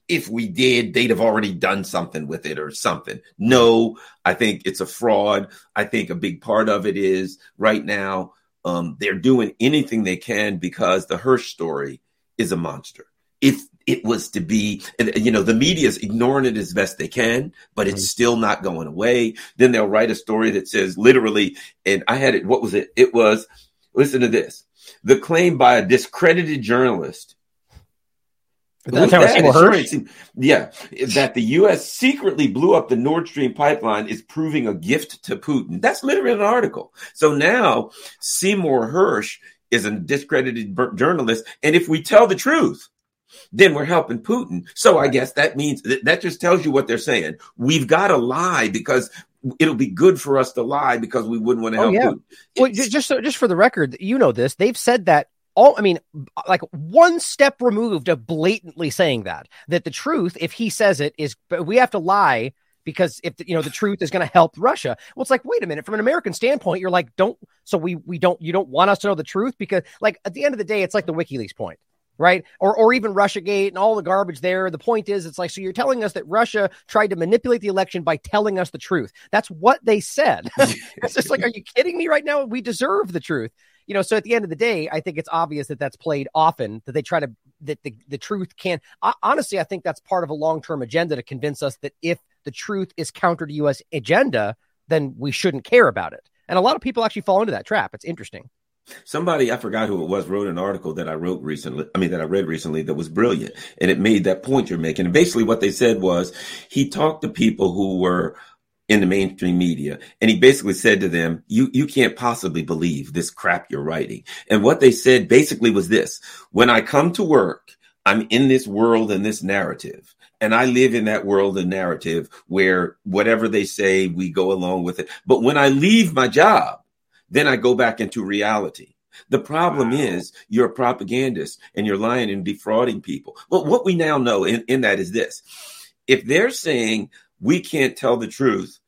if we did, they'd have already done something with it or something. No, I think it's a fraud. I think a big part of it is right now um, they're doing anything they can because the Hersh story is a monster. If it was to be, you know, the media is ignoring it as best they can, but it's mm-hmm. still not going away. Then they'll write a story that says literally, and I had it, what was it? It was, listen to this. The claim by a discredited journalist that's how that, yeah, that the U.S. secretly blew up the Nord Stream pipeline is proving a gift to Putin. That's literally an article. So now Seymour Hersh is a discredited journalist, and if we tell the truth, then we're helping Putin. So I guess that means that, that just tells you what they're saying. We've got to lie because it'll be good for us to lie because we wouldn't want to oh, help oh, yeah. Putin. Well, just so, just for the record, you know this. They've said that all I mean, like one step removed of blatantly saying that that the truth, if he says it, is but we have to lie because if you know the truth is going to help Russia. Well, it's like wait a minute, from an American standpoint, you're like don't so we we don't you don't want us to know the truth because like at the end of the day, it's like the WikiLeaks point. Right. Or, or even Russiagate and all the garbage there. The point is, it's like, so you're telling us that Russia tried to manipulate the election by telling us the truth. That's what they said. (laughs) (laughs) it's just like, are you kidding me right now? We deserve the truth you know, so at the end of the day, I think it's obvious that that's played often that they try to that the, the truth can honestly, I think that's part of a long term agenda to convince us that if the truth is counter to U.S. agenda, then we shouldn't care about it. And a lot of people actually fall into that trap. It's interesting. Somebody, I forgot who it was, wrote an article that I wrote recently. I mean, that I read recently that was brilliant. And it made that point you're making. And basically what they said was he talked to people who were in the mainstream media. And he basically said to them, you, you can't possibly believe this crap you're writing. And what they said basically was this, when I come to work, I'm in this world and this narrative. And I live in that world and narrative where whatever they say, we go along with it. But when I leave my job, then I go back into reality. The problem wow. is you're a propagandist and you're lying and defrauding people. Well, what we now know in, in that is this. If they're saying we can't tell the truth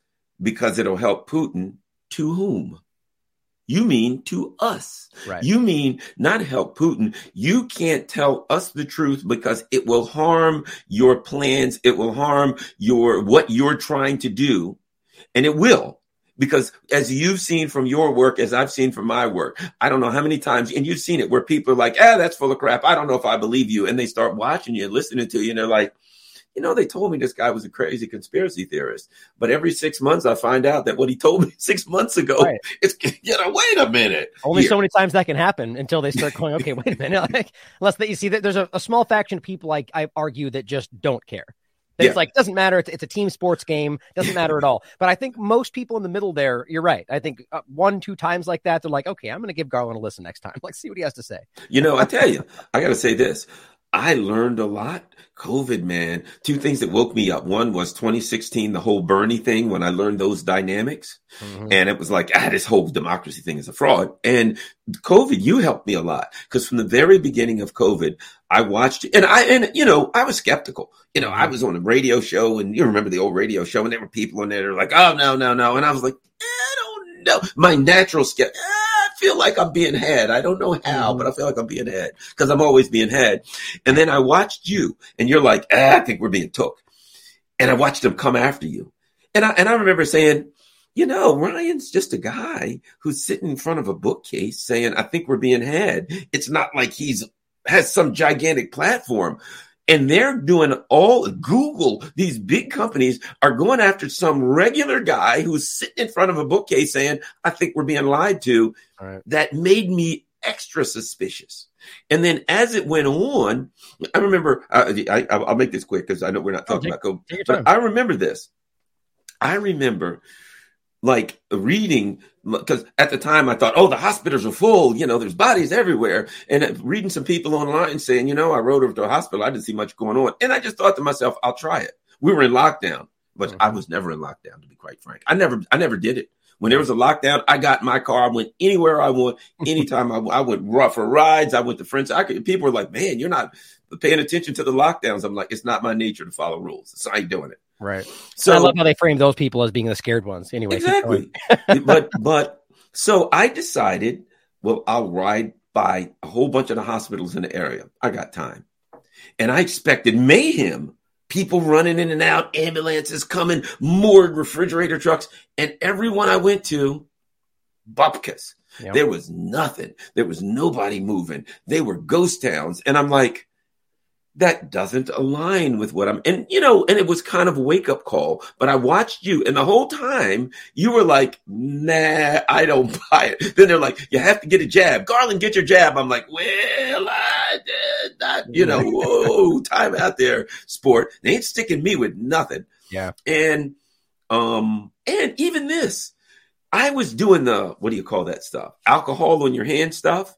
because it'll help Putin. To whom? You mean to us. Right. You mean not help Putin. You can't tell us the truth because it will harm your plans. It will harm your, what you're trying to do. And it will. Because as you've seen from your work, as I've seen from my work, I don't know how many times, and you've seen it where people are like, ah, that's full of crap. I don't know if I believe you. And they start watching you, and listening to you, and they're like, you know, they told me this guy was a crazy conspiracy theorist. But every six months, I find out that what he told me (laughs) six months ago, right. it's, you know, wait a minute. Only here. so many times that can happen until they start going, okay, wait a minute. (laughs) Like, unless that you see that there's a, a, small faction of people, like I argue, that just don't care. It's yeah. like doesn't matter. It's, it's, a team sports game. Doesn't matter at all. But I think most people in the middle there, you're right. I think uh, one, two times like that, they're like, okay, I'm going to give Garland a listen next time. (laughs) Like, see what he has to say. You know, I tell you, I got to say this. I learned a lot. COVID, man. Two things that woke me up. One was 2016, the whole Bernie thing, when I learned those dynamics. Mm-hmm. And it was like, ah, this whole democracy thing is a fraud. And COVID, you helped me a lot because from the very beginning of COVID, I watched and I, and you know, I was skeptical. You know, I mm-hmm. was on a radio show and you remember the old radio show and there were people in there that were like, oh, no, no, no. And I was like, I don't know. My natural skeptic feel like I'm being had. I don't know how, mm-hmm. but I feel like I'm being had because I'm always being had. And then I watched you and you're like, ah, I think we're being took. And I watched them come after you. And I, and I remember saying, you know, Ryan's just a guy who's sitting in front of a bookcase saying, I think we're being had. It's not like he's has some gigantic platform and they're doing all Google, these big companies are going after some regular guy who's sitting in front of a bookcase saying, I think we're being lied to. Right. That made me extra suspicious. And then as it went on, I remember, uh, I, will make this quick because I know we're not talking oh, take, about COVID, but I remember this. I remember like reading because at the time I thought, oh, the hospitals are full. You know, there's bodies everywhere. And reading some people online saying, you know, I rode over to a hospital. I didn't see much going on. And I just thought to myself, I'll try it. We were in lockdown, but mm-hmm. I was never in lockdown, to be quite frank. I never, I never did it. When there was a lockdown, I got in my car. I went anywhere I want, anytime I, I went for rides. I went to friends. I could, people were like, man, you're not paying attention to the lockdowns. I'm like, it's not my nature to follow rules. So I ain't doing it. Right. So I love how they frame those people as being the scared ones. Anyway, exactly. (laughs) but but so I decided, well, I'll ride by a whole bunch of the hospitals in the area. I got time, and I expected mayhem. People running in and out, ambulances coming, moored refrigerator trucks, and everyone I went to, bupkis. Yep. There was nothing. There was nobody moving. They were ghost towns, and I'm like, that doesn't align with what I'm and you know, and it was kind of a wake up call, but I watched you and the whole time you were like, nah, I don't (laughs) buy it. Then they're like, you have to get a jab. Garland, get your jab. I'm like, well, I did not, you know, (laughs) whoa, time out there, sport. They ain't sticking me with nothing. Yeah. And um, and even this, I was doing the what do you call that stuff? Alcohol on your hand stuff.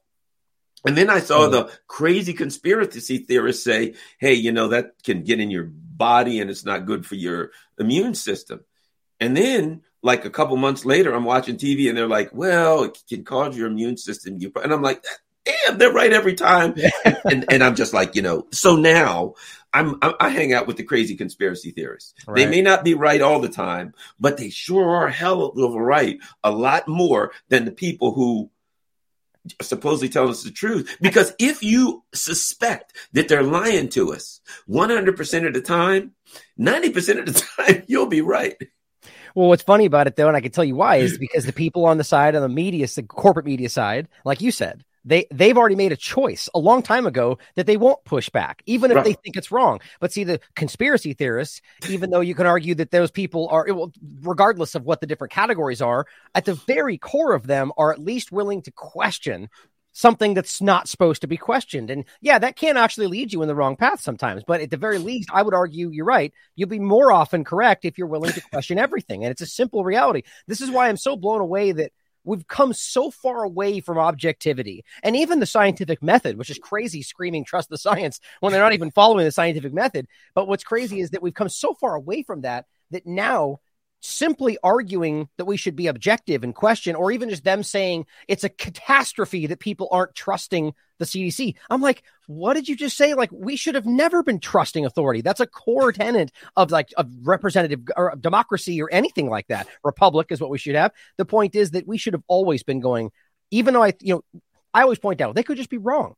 And then I saw mm-hmm. the crazy conspiracy theorists say, hey, you know, that can get in your body and it's not good for your immune system. And then, like a couple months later, I'm watching TV and they're like, well, it can cause your immune system. And I'm like, damn, they're right every time. (laughs) and, and I'm just like, you know, so now I'm, I hang out with the crazy conspiracy theorists. Right. They may not be right all the time, but they sure are hell of a right a lot more than the people who supposedly telling us the truth. Because if you suspect that they're lying to us 100% of the time, 90% of the time, (laughs) you'll be right. Well, what's funny about it, though, and I can tell you why, is (laughs) because the people on the side of the media, the corporate media side, like you said, they they've already made a choice a long time ago that they won't push back, even if right. they think it's wrong. But see, the conspiracy theorists, even though you can argue that those people are, regardless of what the different categories are, at the very core of them are at least willing to question something that's not supposed to be questioned. And yeah, that can actually lead you in the wrong path sometimes. But at the very least, I would argue you're right. You'll be more often correct if you're willing to question everything. And it's a simple reality. This is why I'm so blown away that we've come so far away from objectivity and even the scientific method, which is crazy screaming trust the science when they're not even following the scientific method. But what's crazy is that we've come so far away from that that now simply arguing that we should be objective and question, or even just them saying it's a catastrophe that people aren't trusting the CDC. I'm like, what did you just say? Like, we should have never been trusting authority. That's a core tenet of like of representative or democracy or anything like that. Republic is what we should have. The point is that we should have always been going, even though I, you know, I always point out they could just be wrong.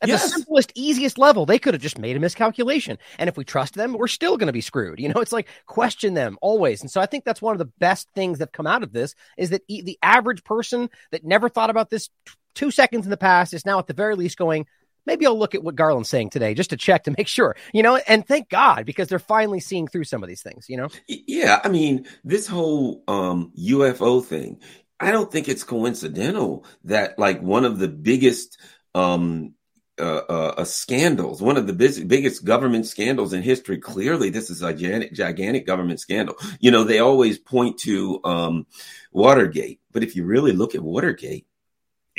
At yes. the simplest, easiest level, they could have just made a miscalculation. And if we trust them, we're still going to be screwed. You know, it's like question them always. And so I think that's one of the best things that come out of this is that the average person that never thought about this two seconds in the past is now at the very least going, maybe I'll look at what Garland's saying today just to check to make sure, you know, and thank God because they're finally seeing through some of these things, you know? Yeah. I mean, this whole um, UFO thing, I don't think it's coincidental that like one of the biggest um, uh, uh, uh, scandals, one of the biggest, biggest government scandals in history. Clearly, this is a gigantic, gigantic government scandal. You know, they always point to um, Watergate, but if you really look at Watergate,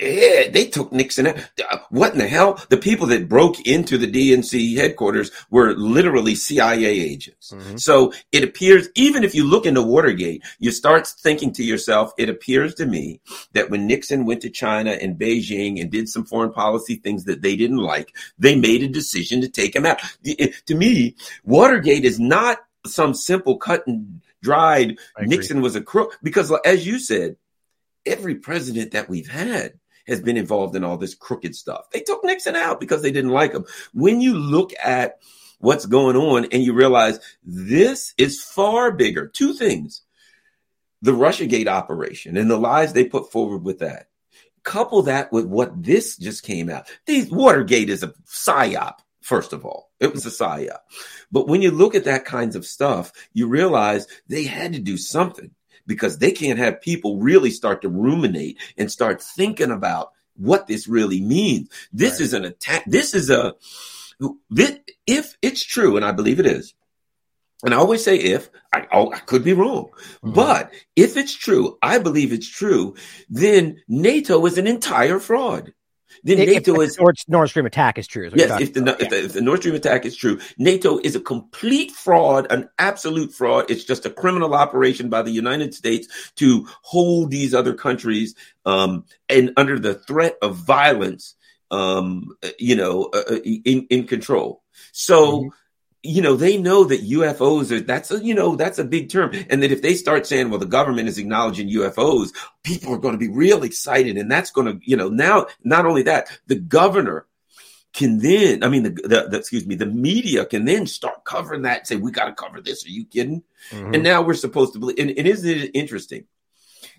yeah, they took Nixon out. What in the hell? The people that broke into the DNC headquarters were literally CIA agents. Mm-hmm. So it appears, even if you look into Watergate, you start thinking to yourself, it appears to me that when Nixon went to China and Beijing and did some foreign policy things that they didn't like, they made a decision to take him out. To me, Watergate is not some simple cut and dried Nixon was a crook because as you said, every president that we've had has been involved in all this crooked stuff. They took Nixon out because they didn't like him. When you look at what's going on and you realize this is far bigger, two things the Russiagate operation and the lies they put forward with that. Couple that with what this just came out. These Watergate is a psyop, first of all. It was a psyop. But when you look at that kinds of stuff, you realize they had to do something because they can't have people really start to ruminate and start thinking about what this really means. This right. is an attack. This is a, this, if it's true, and I believe it is, and I always say if, I, oh, I could be wrong. Mm-hmm. But if it's true, I believe it's true, then NATO is an entire fraud then if, NATO is Nord, Nord Stream attack is true. Is yes, if the, if the, if the Nord Stream attack is true, NATO is a complete fraud, an absolute fraud. It's just a criminal operation by the United States to hold these other countries um, and under the threat of violence, um, you know, uh, uh in in control. So. Mm-hmm you know, they know that UFOs are that's a you know that's a big term, and that if they start saying, well, the government is acknowledging UFOs, people are going to be real excited, and that's going to you know now not only that, the governor can then I mean the, the, the excuse me the media can then start covering that and say we got to cover this. Are you kidding? Mm-hmm. And now we're supposed to believe. And, and isn't it interesting?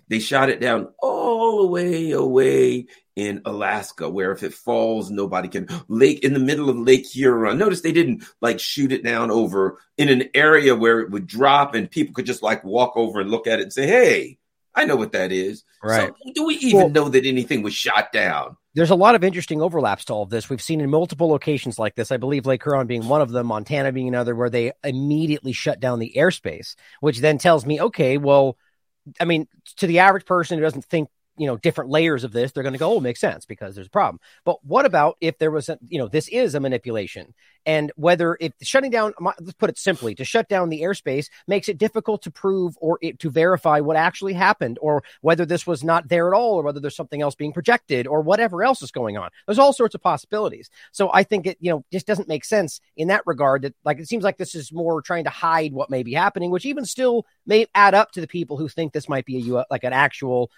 They shot it down all the way away in Alaska, where if it falls, nobody can lake in the middle of Lake Huron. Notice they didn't like shoot it down over in an area where it would drop and people could just like walk over and look at it and say, Hey, I know what that is. Right. So, do we even well, know that anything was shot down? There's a lot of interesting overlaps to all of this. We've seen in multiple locations like this. I believe Lake Huron being one of them, Montana being another, where they immediately shut down the airspace, which then tells me, okay, well, I mean, to the average person who doesn't think you know different layers of this they're going to go oh makes sense because there's a problem. But what about if there was a you know this is a manipulation? And whether if shutting down let's put it simply to shut down the airspace makes it difficult to prove or it, to verify what actually happened or whether this was not there at all or whether there's something else being projected or whatever else is going on. There's all sorts of possibilities. So i think it you know just doesn't make sense in that regard that like it seems like this is more trying to hide what may be happening which even still may add up to the people who think this might be a like an actual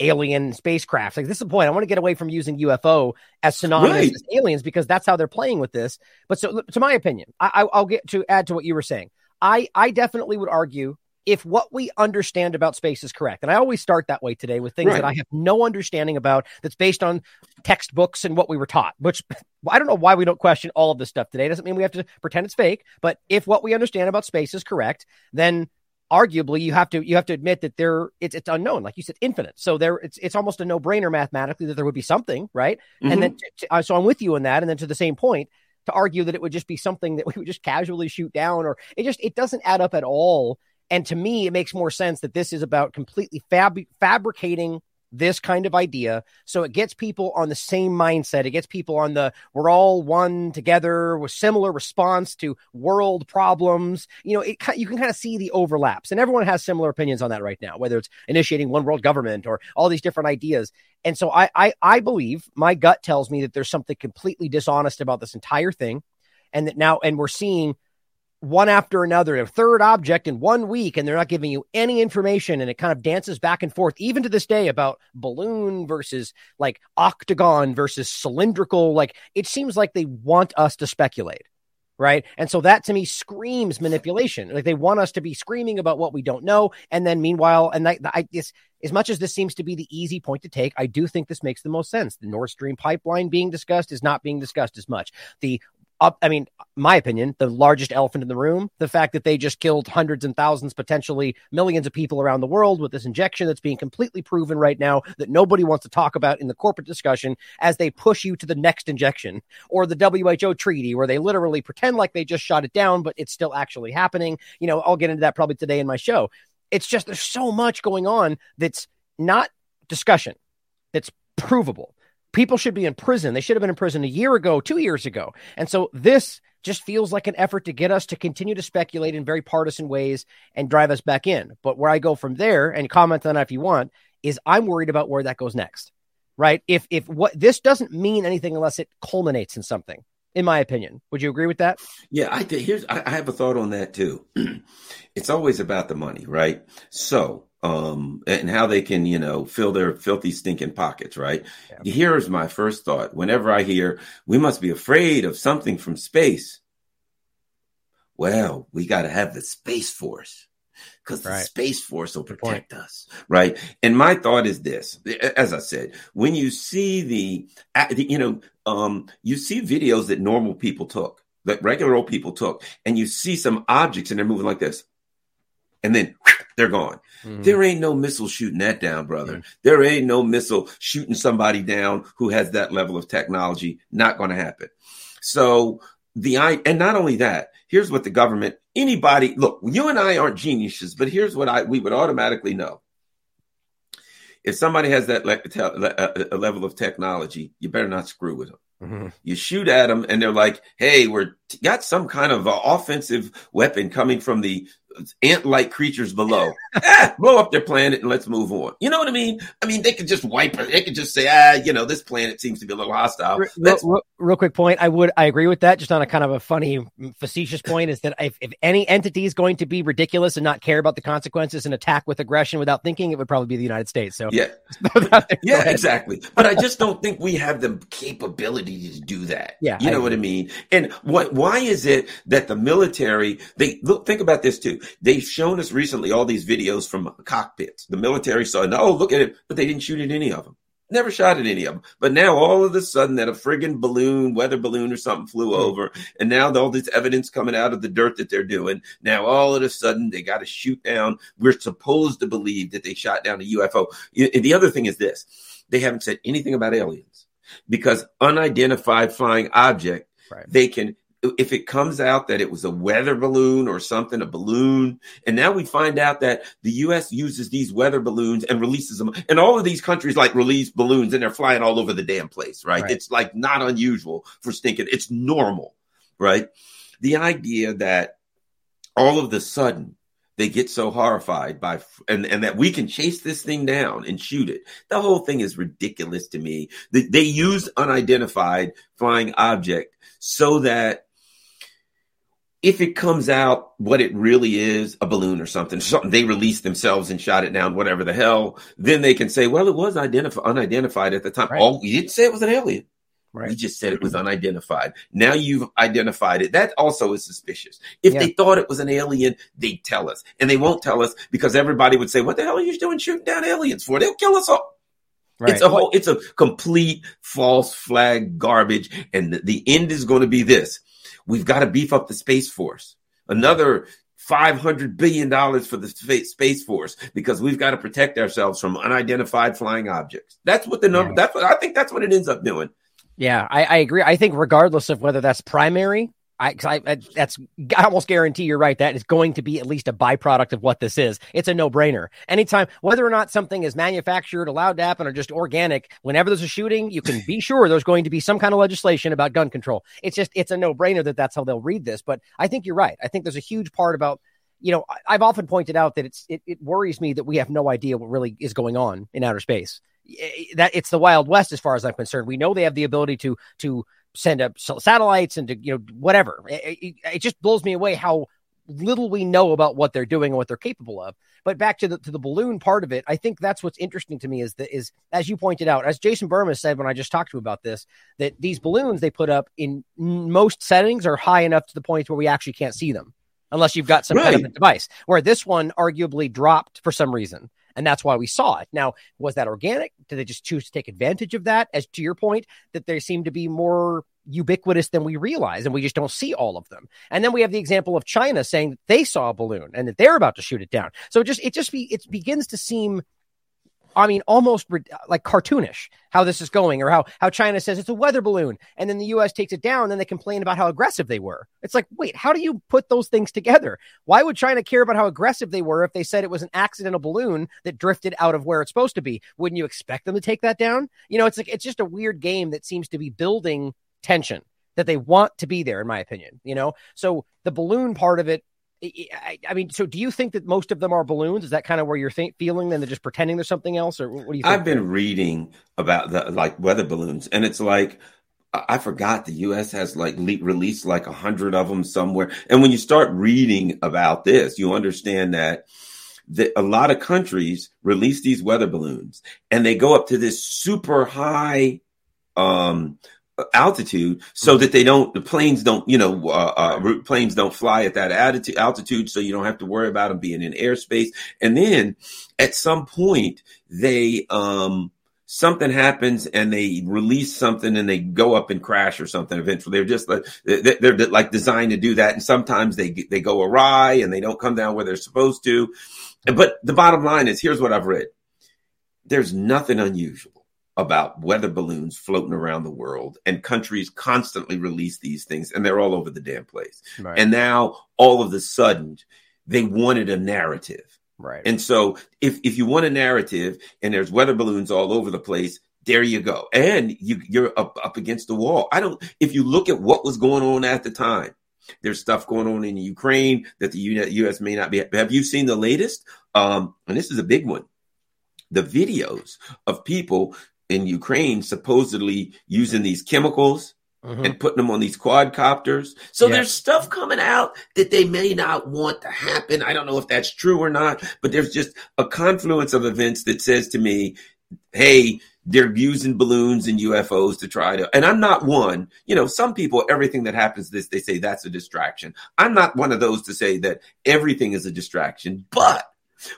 alien spacecraft. Like this is the point. I want to get away from using UFO as synonymous right. as aliens because that's how they're playing with this. But so, to my opinion, I, I'll get to add to what you were saying. I I definitely would argue if what we understand about space is correct, and I always start that way today with things right. that I have no understanding about that's based on textbooks and what we were taught, which (laughs) I don't know why we don't question all of this stuff today. It doesn't mean we have to pretend it's fake, but if what we understand about space is correct, then arguably you have to you have to admit that there it's it's unknown like you said infinite so there it's it's almost a no-brainer mathematically that there would be something right mm-hmm. and then mm-hmm. to, uh, so i'm with you on that and then to the same point to argue that it would just be something that (laughs) we would just casually shoot down or it just it doesn't add up at all and to me it makes more sense that this is about completely fab- fabricating this kind of idea. So it gets people on the same mindset. It gets people on the we're all one together with similar response to world problems. You know, it you can kind of see the overlaps, and everyone has similar opinions on that right now, whether it's initiating one world government or all these different ideas. And so I I, I believe my gut tells me that there's something completely dishonest about this entire thing, and that now and we're seeing one after another, a third object in one week, and they're not giving you any information. And it kind of dances back and forth, even to this day, about balloon versus like octagon versus cylindrical. Like it seems like they want us to speculate. right? And so that to me screams manipulation. Like they want us to be screaming about what we don't know, and then meanwhile, and I, I this as much as this seems to be the easy point to take, I do think this makes the most sense. The Nord Stream pipeline being discussed is not being discussed as much. The up, I mean, my opinion, the largest elephant in the room, the fact that they just killed hundreds and thousands, potentially millions of people around the world with this injection that's being completely proven right now that nobody wants to talk about in the corporate discussion as they push you to the next injection or the WHO treaty where they literally pretend like they just shot it down, but it's still actually happening. You know, I'll get into that probably today in my show. It's just there's so much going on that's not discussion, that's provable people should be in prison. They should have been in prison a year ago, two years ago. And so this just feels like an effort to get us to continue to speculate in very partisan ways and drive us back in. But where I go from there and comment on that if you want is I'm worried about where that goes next. Right? If if what this doesn't mean anything unless it culminates in something, in my opinion. Would you agree with that? Yeah, I here's I have a thought on that too. (clears throat) it's always about the money, right? So um, and how they can, you know, fill their filthy, stinking pockets, right? Yeah. Here's my first thought. Whenever I hear we must be afraid of something from space, well, we got to have the Space Force because the. Space Force will protect us, right? And my thought is this: as I said, when you see the, the you know, um, you see videos that normal people took, that regular old people took, and you see some objects and they're moving like this, and then they're gone. Mm-hmm. There ain't no missile shooting that down, brother. Mm-hmm. There ain't no missile shooting somebody down who has that level of technology. Not going to happen. So the I and not only that, here's what the government, anybody, look, you and I aren't geniuses, but here's what I we would automatically know. If somebody has that le- a level of technology, you better not screw with them. Mm-hmm. You shoot at them, and they're like, "Hey, we're got some kind of uh, offensive weapon coming from the ant-like creatures below. ah, blow up their planet and let's move on. You know what I mean? I mean, they could just wipe it. They could just say, ah, you know, this planet seems to be a little hostile. Real, real, real, quick point. I would, I agree with that. Just on a kind of a funny, facetious point is that if, if any entity is going to be ridiculous and not care about the consequences and attack with aggression without thinking, it would probably be the United States. So yeah, (laughs) yeah, exactly. But I just don't think we have the capability to do that. Yeah, you know what I mean. And what? Why is it that the military? They look. Think about this too They've shown us recently all these videos from cockpits. The military saw, oh, look at it, but they didn't shoot at any of them. Never shot at any of them. But now all of a sudden that a friggin' balloon, weather balloon or something flew hmm. over, and now all this evidence coming out of the dirt that they're doing. Now all of a sudden they got to shoot down. We're supposed to believe that they shot down a UFO. And the other thing is this: they haven't said anything about aliens because unidentified flying object. Right. They can if it comes out that it was a weather balloon or something, a balloon, and now we find out that the U.S. uses these weather balloons and releases them, and all of these countries like release balloons and they're flying all over the damn place, right? right. It's like not unusual for stinking. It's normal, right? The idea that all of the sudden they get so horrified by and, and that we can chase this thing down and shoot it. The whole thing is ridiculous to me. They, they use unidentified flying object so that if it comes out what it really is, a balloon or something, something they released themselves and shot it down, whatever the hell, then they can say, well, it was identified, unidentified at the time. Right. Oh, we didn't say it was an alien. Right. We just said it was unidentified. Now you've identified it. That also is suspicious. If yeah. they thought it was an alien, they'd tell us. And they won't tell us because everybody would say, What the hell are you doing shooting down aliens for? They'll kill us all. Right. It's a whole, it's a complete false flag garbage. And the, the end is going to be this. We've got to beef up the Space Force. Another $500 billion for the Space Force because we've got to protect ourselves from unidentified flying objects. That's what the number, that's what I think that's what it ends up doing. Yeah, I, I agree. I think regardless of whether that's primary I, I, that's I almost guarantee you're right. That is going to be at least a byproduct of what this is. It's a no brainer. Anytime, whether or not something is manufactured, allowed to happen, or just organic, whenever there's a shooting, you can be (laughs) sure there's going to be some kind of legislation about gun control. It's just it's a no brainer that that's how they'll read this. But I think you're right. I think there's a huge part about you know I've often pointed out that it's it, it worries me that we have no idea what really is going on in outer space Eh, eh, that it's the wild west as far as i'm concerned we know they have the ability to to send up satellites and to you know whatever. It, it, it, just blows me away how little we know about what they're doing and what they're capable of. But back to the to the balloon part of it, I think that's what's interesting to me is that is as you pointed out, as Jason Bermas said when I just talked to him about this, that these balloons they put up in most settings are high enough to the point where we actually can't see them unless you've got some right. kind of device. Where this one arguably dropped for some reason. And that's why we saw it. Now, was that organic? Did they just choose to take advantage of that? As to your point, that they seem to be more ubiquitous than we realize, and we just don't see all of them. And then we have the example of China saying they saw a balloon and that they're about to shoot it down. So it just it just be it begins to seem I mean, almost like cartoonish how this is going, or how how China says it's a weather balloon, and then the U.S. takes it down, and then they complain about how aggressive they were. It's like, wait, how do you put those things together? Why would China care about how aggressive they were if they said it was an accidental balloon that drifted out of where it's supposed to be? Wouldn't you expect them to take that down? You know, it's like it's just a weird game that seems to be building tension that they want to be there, in my opinion. You know, so the balloon part of it I, I, mean, so do you think that most of them are balloons? Is that kind of where you're think, feeling? Then they're just pretending there's something else, or what do you? think? I've been reading about the like weather balloons, and it's like I forgot the U.S. has like le- released like a hundred of them somewhere. And when you start reading about this, you understand that that a lot of countries release these weather balloons, and they go up to this super high um altitude so mm-hmm. that they don't the planes don't you know uh, uh, planes don't fly at that altitude altitude so you don't have to worry about them being in airspace. And then at some point they um something happens and they release something and they go up and crash or something eventually. They're just like they're like designed to do that. And sometimes they they go awry and they don't come down where they're supposed to. But the bottom line is here's what i've read. There's nothing unusual about weather balloons floating around the world and countries constantly release these things and they're all over the damn place. Right. And now all of a sudden they wanted a narrative. Right. And so if, if you want a narrative and there's weather balloons all over the place, there you go. And you, you're up, up against the wall. I don't, if you look at what was going on at the time, there's stuff going on in Ukraine that the U.S. may not be. Have you seen the latest? Um, and this is a big one. The videos of people in Ukraine supposedly using these chemicals mm-hmm. and putting them on these quadcopters. So there's stuff coming out that they may not want to happen. I don't know if that's true or not, but there's just a confluence of events that says to me, hey, they're using balloons and UFOs to try to, and I'm not one, you know, some people, everything that happens this, they say that's a distraction. I'm not one of those to say that everything is a distraction, but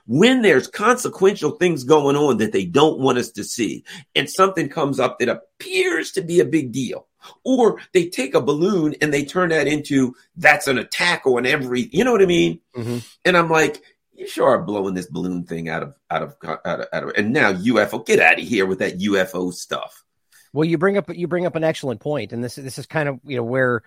when there's consequential things going on that they don't want us to see, and something comes up that appears to be a big deal, or they take a balloon and they turn that into that's an attack on every, you know what I mean? Mm-hmm. And I'm like, you sure are blowing this balloon thing out of out of out of, out of and now UFO, get out of here with that UFO stuff. Well, you bring up you bring up an excellent point, and this this is kind of you know where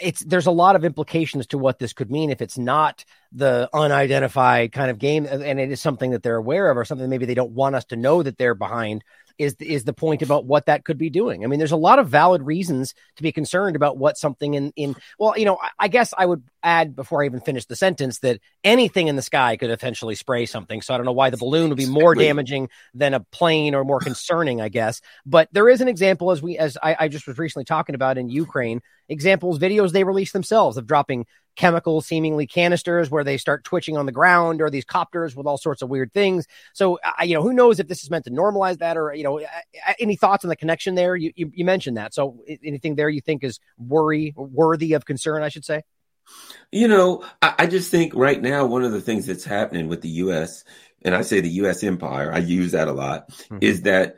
it's there's a lot of implications to what this could mean if it's not the unidentified kind of game uh, and it is something that they're aware of or something maybe they don't want us to know that they're behind is is the point about what that could be doing. I mean, there's a lot of valid reasons to be concerned about what something in in well, you know, I, I guess I would add before I even finish the sentence that anything in the sky could eventually spray something. So I don't know why the balloon would be more damaging than a plane or more concerning, I guess. But there is an example as we as I, I just was recently talking about in Ukraine, examples, videos they released themselves of dropping chemical seemingly canisters where they start twitching on the ground or these copters with all sorts of weird things. So, uh, you know, who knows if this is meant to normalize that or, you know, any thoughts on the connection there? You, you, you mentioned that. So anything there you think is worry worthy of concern, I should say? You know, I, I just think right now, one of the things that's happening with the U.S., and I say the U.S. empire, I use that a lot, mm-hmm. is that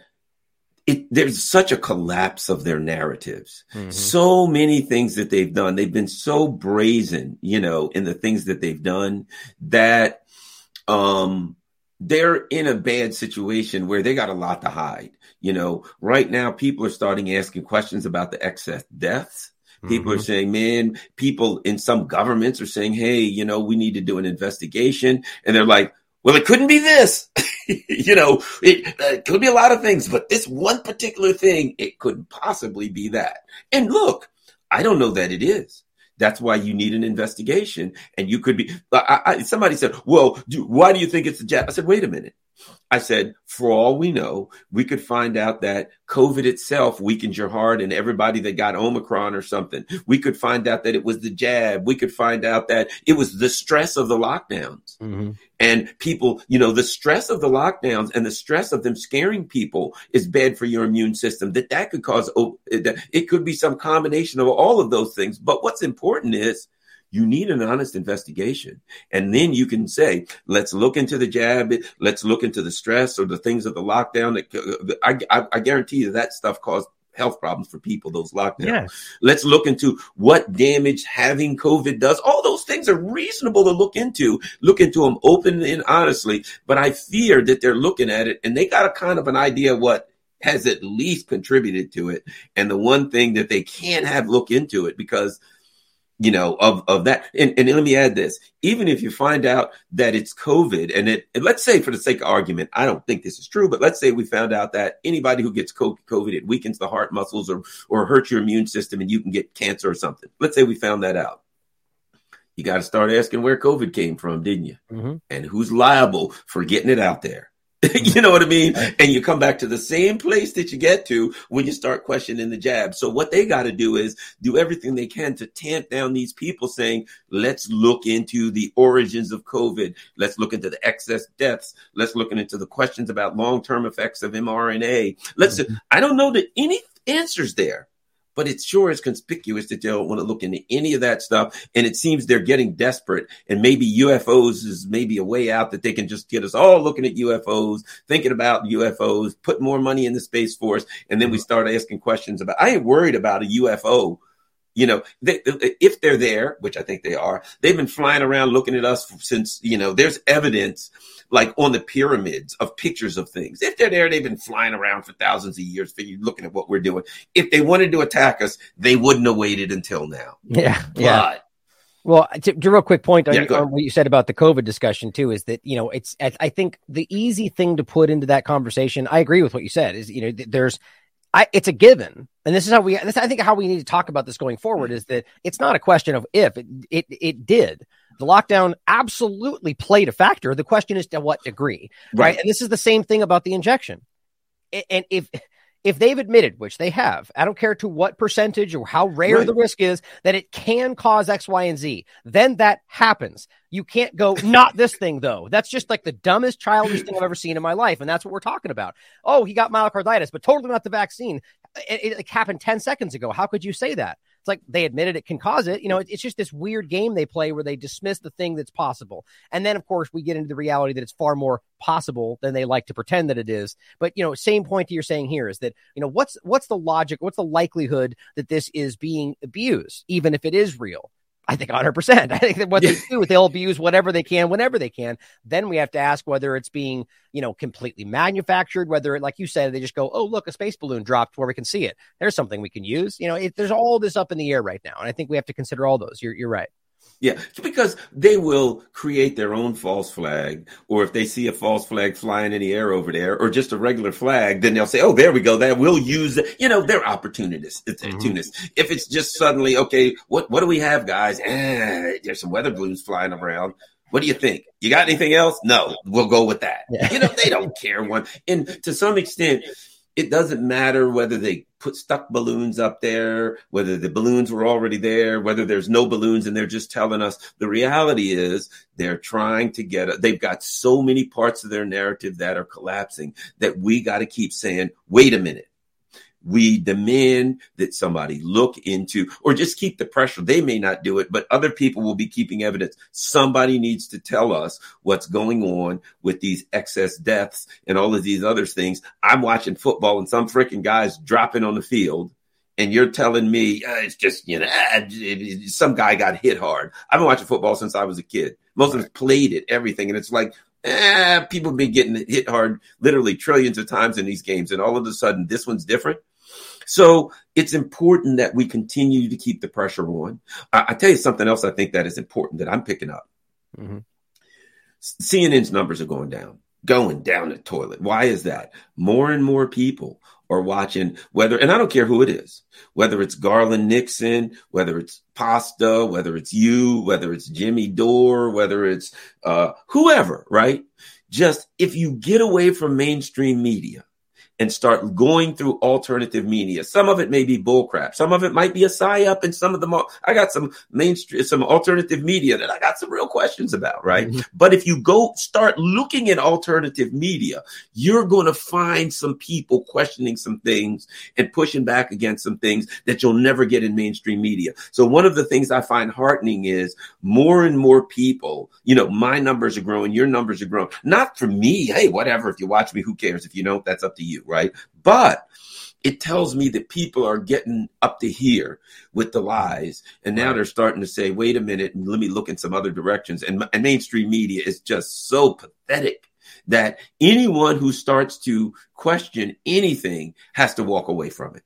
it, there's such a collapse of their narratives. Mm-hmm. So many things that they've done. They've been so brazen, you know, in the things that they've done that, um, they're in a bad situation where they got a lot to hide. You know, right now people are starting asking questions about the excess deaths. People mm-hmm. are saying, man, people in some governments are saying, hey, you know, we need to do an investigation. And they're like, well, it couldn't be this. (laughs) you know, it, uh, it could be a lot of things, but this one particular thing, it couldn't possibly be that. And look, I don't know that it is. That's why you need an investigation. And you could be, I, I, somebody said, well, do, why do you think it's a jet? I said, wait a minute. I said, for all we know, we could find out that COVID itself weakens your heart and everybody that got Omicron or something. We could find out that it was the jab. We could find out that it was the stress of the lockdowns. Mm-hmm. And people, you know, the stress of the lockdowns and the stress of them scaring people is bad for your immune system. That that could cause, it could be some combination of all of those things. But what's important is you need an honest investigation. And then you can say, let's look into the jab. Let's look into the stress or the things of the lockdown. That, uh, I, I, I guarantee you that stuff caused health problems for people, those lockdowns. Yes. Let's look into what damage having COVID does. All those things are reasonable to look into. Look into them open and honestly. But I fear that they're looking at it and they got a kind of an idea what has at least contributed to it. And the one thing that they can't have look into it because – you know, of, of that. And, and let me add this, even if you find out that it's COVID and it, and let's say for the sake of argument, I don't think this is true, but let's say we found out that anybody who gets COVID, it weakens the heart muscles or, or hurts your immune system and you can get cancer or something. Let's say we found that out. You got to start asking where COVID came from, didn't you? Mm-hmm. And who's liable for getting it out there? (laughs) you know what I mean? And you come back to the same place that you get to when you start questioning the jab. So what they got to do is do everything they can to tamp down these people saying, let's look into the origins of COVID. Let's look into the excess deaths. Let's look into the questions about long-term effects of mRNA. Let's, mm-hmm. I don't know that any answers there but it sure is conspicuous that they don't want to look into any of that stuff. And it seems they're getting desperate. And maybe UFOs is maybe a way out that they can just get us all looking at UFOs, thinking about UFOs, put more money in the Space Force. And then we mm-hmm. start asking questions about, I ain't worried about a UFO. You know, they, if they're there, which I think they are, they've been flying around looking at us since, you know, there's evidence like on the pyramids of pictures of things. If they're there, they've been flying around for thousands of years, looking at what we're doing. If they wanted to attack us, they wouldn't have waited until now. Yeah. But, yeah. Well, to, to real quick point on, yeah, on, what you said about the COVID discussion too is that you know it's I think the easy thing to put into that conversation. I agree with what you said. Is you know there's I, it's a given, and this is how we. This, I think how we need to talk about this going forward mm-hmm. is that it's not a question of if it it, it did. The lockdown absolutely played a factor. The question is to what degree, right? right? And this is the same thing about the injection. And if if they've admitted, which they have, I don't care to what percentage or how rare right. the risk is, that it can cause X, Y, and Z, then that happens. You can't go, not this thing though. That's just like the dumbest, childish thing I've ever seen in my life. And that's what we're talking about. Oh, he got myocarditis, but totally not the vaccine. It, it, it happened 10 seconds ago. How could you say that? It's like they admitted it can cause it. You know, it, it's just this weird game they play where they dismiss the thing that's possible. And then, of course, we get into the reality that it's far more possible than they like to pretend that it is. But, you know, same point you're saying here is that, you know, what's what's the logic, what's the likelihood that this is being abused, even if it is real? I think 100%. (laughs) I think that what they do, they'll abuse whatever they can, whenever they can. Then we have to ask whether it's being, you know, completely manufactured, whether, like you said, they just go, oh, look, a space balloon dropped where we can see it. There's something we can use. You know, it, there's all this up in the air right now. And I think we have to consider all those. You're, you're right. Yeah, because they will create their own false flag, or if they see a false flag flying in the air over there, or just a regular flag, then they'll say, "Oh, there we go. That we'll use it." You know, they're opportunists. It's mm-hmm. opportunists. If it's just suddenly, okay, what what do we have, guys? Eh, there's some weather balloons flying around. What do you think? You got anything else? No, we'll go with that. Yeah. You know, they don't care one. And to some extent, it doesn't matter whether they put stuck balloons up there, whether the balloons were already there, whether there's no balloons and they're just telling us. The reality is they're trying to get, they've got so many parts of their narrative that are collapsing that we got to keep saying, wait a minute. We demand that somebody look into or just keep the pressure. They may not do it, but other people will be keeping evidence. Somebody needs to tell us what's going on with these excess deaths and all of these other things. I'm watching football and some freaking guys dropping on the field and you're telling me uh, it's just you know uh, some guy got hit hard. I've been watching football since I was a kid. Most of us played it, everything, and it's like eh, people have been getting hit hard literally trillions of times in these games, and all of a sudden this one's different. So it's important that we continue to keep the pressure on. I, I tell you something else I think that is important that I'm picking up. Mm-hmm. CNN's numbers are going down, going down the toilet. Why is that? More and more people are watching whether, and I don't care who it is, whether it's Garland Nixon, whether it's Pasta, whether it's you, whether it's Jimmy Dore, whether it's uh, whoever, right? just if you get away from mainstream media and start going through alternative media. Some of it may be bullcrap. Some of it might be a psyop, and some of them I got some mainstream, some alternative media that I got some real questions about, right? Mm-hmm. But if you go start looking at alternative media, you're going to find some people questioning some things and pushing back against some things that you'll never get in mainstream media. So one of the things I find heartening is more and more people, you know, my numbers are growing, your numbers are growing. Not for me. Hey, whatever. If you watch me, who cares? If you don't, that's up to you right? But it tells me that people are getting up to here with the lies. And now they're starting to say, wait a minute, let me look in some other directions. And, and mainstream media is just so pathetic that anyone who starts to question anything has to walk away from it.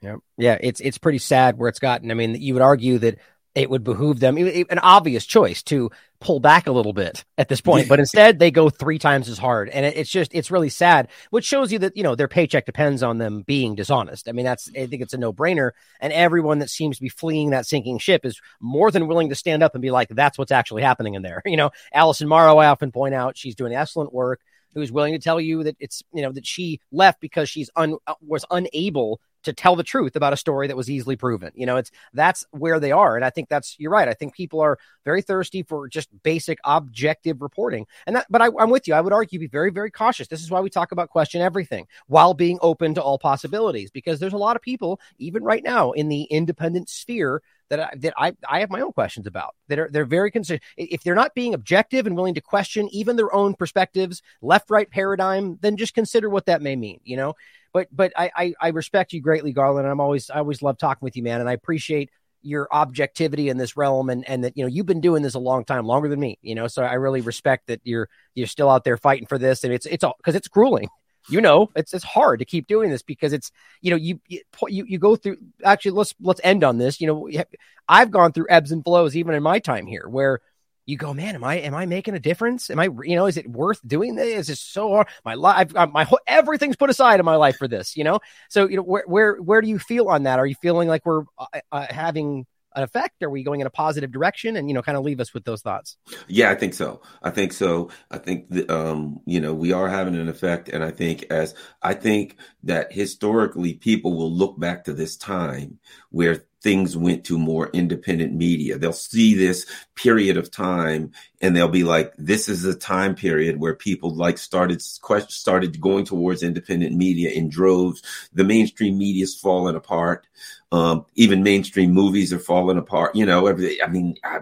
Yeah. Yeah. It's, it's pretty sad where it's gotten. I mean, you would argue that it would behoove them an obvious choice to pull back a little bit at this point, but instead they go three times as hard, and it's just it's really sad. Which shows you that you know their paycheck depends on them being dishonest. I mean, that's I think it's a no brainer, and everyone that seems to be fleeing that sinking ship is more than willing to stand up and be like, "That's what's actually happening in there." (laughs) You know, Allison Morrow, I often point out, she's doing excellent work. Who's willing to tell you that it's you know that she left because she's un uh, was unable to tell the truth about a story that was easily proven. You know, it's that's where they are. And I think that's you're right. I think people are very thirsty for just basic objective reporting. And that, but I, am with you. I would argue be very, very cautious. This is why we talk about question everything while being open to all possibilities, because there's a lot of people, even right now in the independent sphere, that I, that I, I have my own questions about that are they're very concerned if they're not being objective and willing to question even their own perspectives left right paradigm then just consider what that may mean you know but but I, I, I respect you greatly, Garland. And I'm always I always love talking with you, man. And I appreciate your objectivity in this realm and and that you know you've been doing this a long time longer than me you know so i really respect that you're you're still out there fighting for this and it's it's all because it's grueling you know it's it's hard to keep doing this because it's you know you you you go through actually let's let's end on this you know i've gone through ebbs and flows even in my time here where you go, man, am I am I making a difference? Am I, you know, is it worth doing this? Is it so hard? My life, my whole, everything's put aside in my life for this, you know. So, you know, where where where do you feel on that? Are you feeling like we're uh, uh, having an effect? Are we going in a positive direction? And you know, kind of leave us with those thoughts. Yeah, I think so. I think so. I think that, um, you know, we are having an effect, and I think as I think that historically people will look back to this time where things went to more independent media. They'll see this period of time and they'll be like, this is a time period where people like started, started going towards independent media in droves. The mainstream media's falling apart. Um, even mainstream movies are falling apart. You know, every, I mean, I,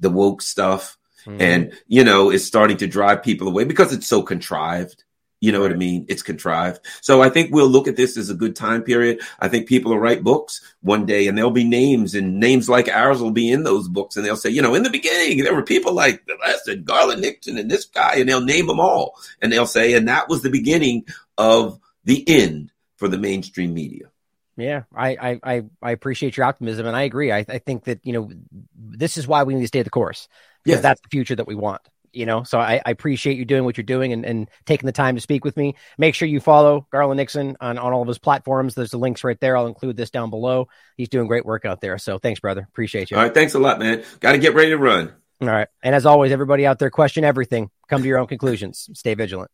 the woke stuff. Mm-hmm. And, you know, it's starting to drive people away because it's so contrived. You know what I mean? It's contrived. So I think we'll look at this as a good time period. I think people will write books one day and there'll be names and names like ours will be in those books. And they'll say, you know, in the beginning, there were people like said Garland Nixon and this guy, and they'll name them all. And they'll say, and that was the beginning of the end for the mainstream media. Yeah, I, I, I appreciate your optimism, and I agree. I, I think that you know this is why we need to stay the course because that's the future that we want you know, so I, I, appreciate you doing what you're doing and, and taking the time to speak with me. Make sure you follow Garland Nixon on, on all of his platforms. There's the links right there. I'll include this down below. He's doing great work out there. So thanks, brother. Appreciate you. All right. Thanks a lot, man. Got to get ready to run. All right. And as always, everybody out there, question everything. Come to your own conclusions. Stay vigilant.